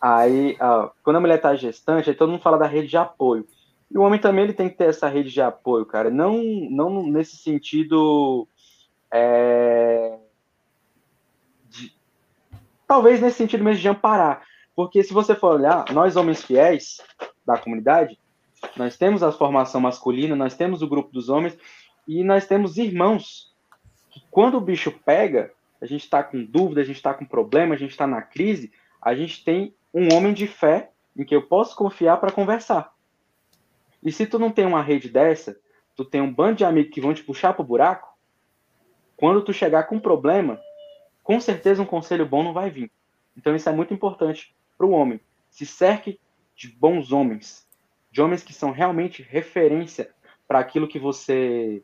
Aí, ó, quando a mulher tá gestante, aí todo mundo fala da rede de apoio. E o homem também ele tem que ter essa rede de apoio, cara. Não, não nesse sentido. É, de, talvez nesse sentido mesmo de amparar porque se você for olhar, nós homens fiéis da comunidade, nós temos a formação masculina, nós temos o grupo dos homens e nós temos irmãos que quando o bicho pega, a gente está com dúvida, a gente está com problema, a gente está na crise, a gente tem um homem de fé em que eu posso confiar para conversar. E se tu não tem uma rede dessa, tu tem um bando de amigos que vão te puxar pro buraco, quando tu chegar com um problema, com certeza um conselho bom não vai vir. Então isso é muito importante para o homem. Se cerque de bons homens, de homens que são realmente referência para aquilo que você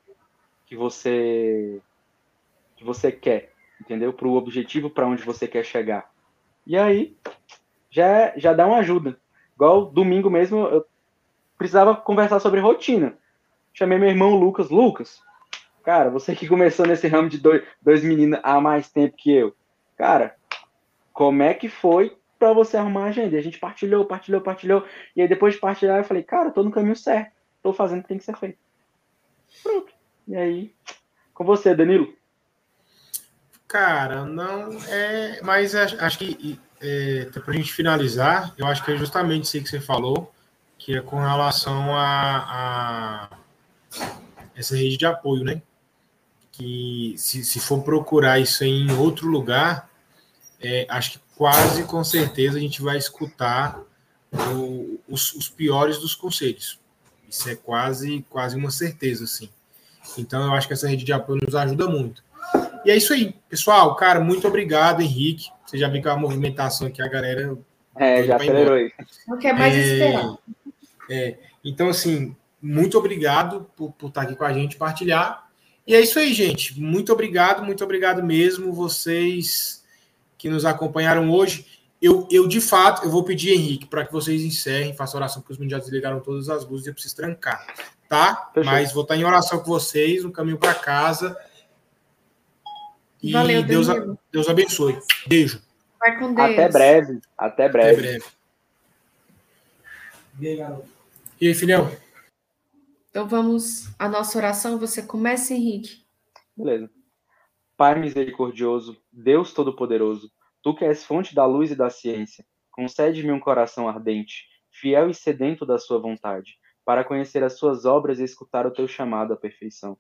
que você que você quer, entendeu? Para o objetivo para onde você quer chegar. E aí já já dá uma ajuda. Igual domingo mesmo eu precisava conversar sobre rotina. Chamei meu irmão Lucas, Lucas. Cara, você que começou nesse ramo de dois, dois meninos há mais tempo que eu. Cara, como é que foi para você arrumar a agenda. E a gente partilhou, partilhou, partilhou. E aí depois de partilhar, eu falei, cara, tô no caminho certo. Tô fazendo o que tem que ser feito. Pronto. E aí, com você, Danilo. Cara, não é. Mas acho que é, para a gente finalizar, eu acho que é justamente isso que você falou, que é com relação a, a essa rede de apoio, né? Que se, se for procurar isso em outro lugar, é, acho que quase com certeza a gente vai escutar o, os, os, piores dos conselhos. Isso é quase, quase uma certeza, assim. Então, eu acho que essa rede de apoio nos ajuda muito. E é isso aí, pessoal. Cara, muito obrigado, Henrique. Você já viu que a movimentação aqui, a galera. É, já acelerou aí. Não quer mais é, esperar. É, então, assim, muito obrigado por, por estar aqui com a gente, partilhar. E é isso aí, gente. Muito obrigado, muito obrigado mesmo. Vocês que nos acompanharam hoje. Eu, eu de fato, eu vou pedir, Henrique, para que vocês encerrem, façam oração, porque os meninos já desligaram todas as luzes e eu preciso trancar, tá? Fechou. Mas vou estar em oração com vocês, no caminho para casa. E Valeu, Deus, Deus abençoe. Beijo. Vai com Deus. Até breve. Até breve. Até breve. E aí, garoto? E aí, filhão? Então vamos à nossa oração. Você começa, Henrique. Beleza. Pai misericordioso, Deus Todo-Poderoso, tu que és fonte da luz e da ciência, concede-me um coração ardente, fiel e sedento da sua vontade, para conhecer as suas obras e escutar o teu chamado à perfeição.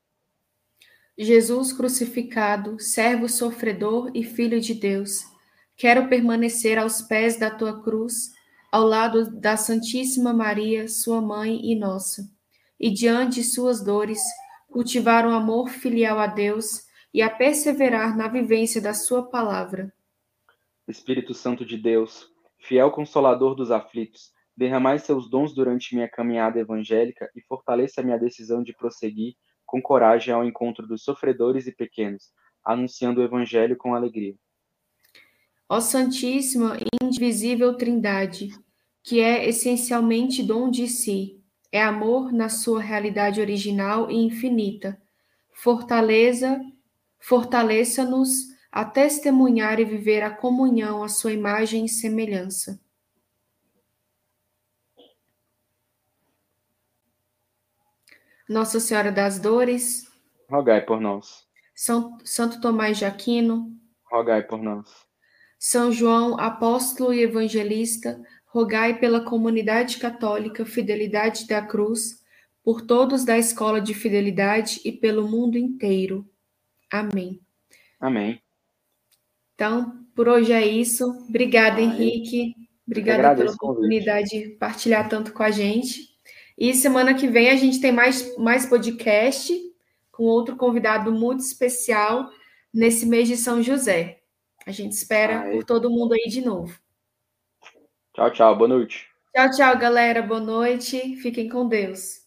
Jesus crucificado, servo sofredor e filho de Deus, quero permanecer aos pés da tua cruz, ao lado da Santíssima Maria, sua mãe e nossa, e diante de suas dores, cultivar um amor filial a Deus e a perseverar na vivência da sua palavra. Espírito Santo de Deus, fiel consolador dos aflitos, derramai seus dons durante minha caminhada evangélica e fortaleça minha decisão de prosseguir com coragem ao encontro dos sofredores e pequenos, anunciando o Evangelho com alegria. Ó Santíssima e Indivisível Trindade, que é essencialmente dom de si, é amor na sua realidade original e infinita. Fortaleza, fortaleça-nos a testemunhar e viver a comunhão à sua imagem e semelhança. Nossa Senhora das Dores, rogai por nós. São, Santo Tomás de Aquino, rogai por nós. São João, apóstolo e evangelista, rogai pela comunidade católica Fidelidade da Cruz, por todos da escola de fidelidade e pelo mundo inteiro. Amém. Amém. Então, por hoje é isso. Obrigada, Amém. Henrique. Obrigada pela oportunidade de partilhar tanto com a gente. E semana que vem a gente tem mais, mais podcast com outro convidado muito especial nesse mês de São José. A gente espera Ai. por todo mundo aí de novo. Tchau, tchau. Boa noite. Tchau, tchau, galera. Boa noite. Fiquem com Deus.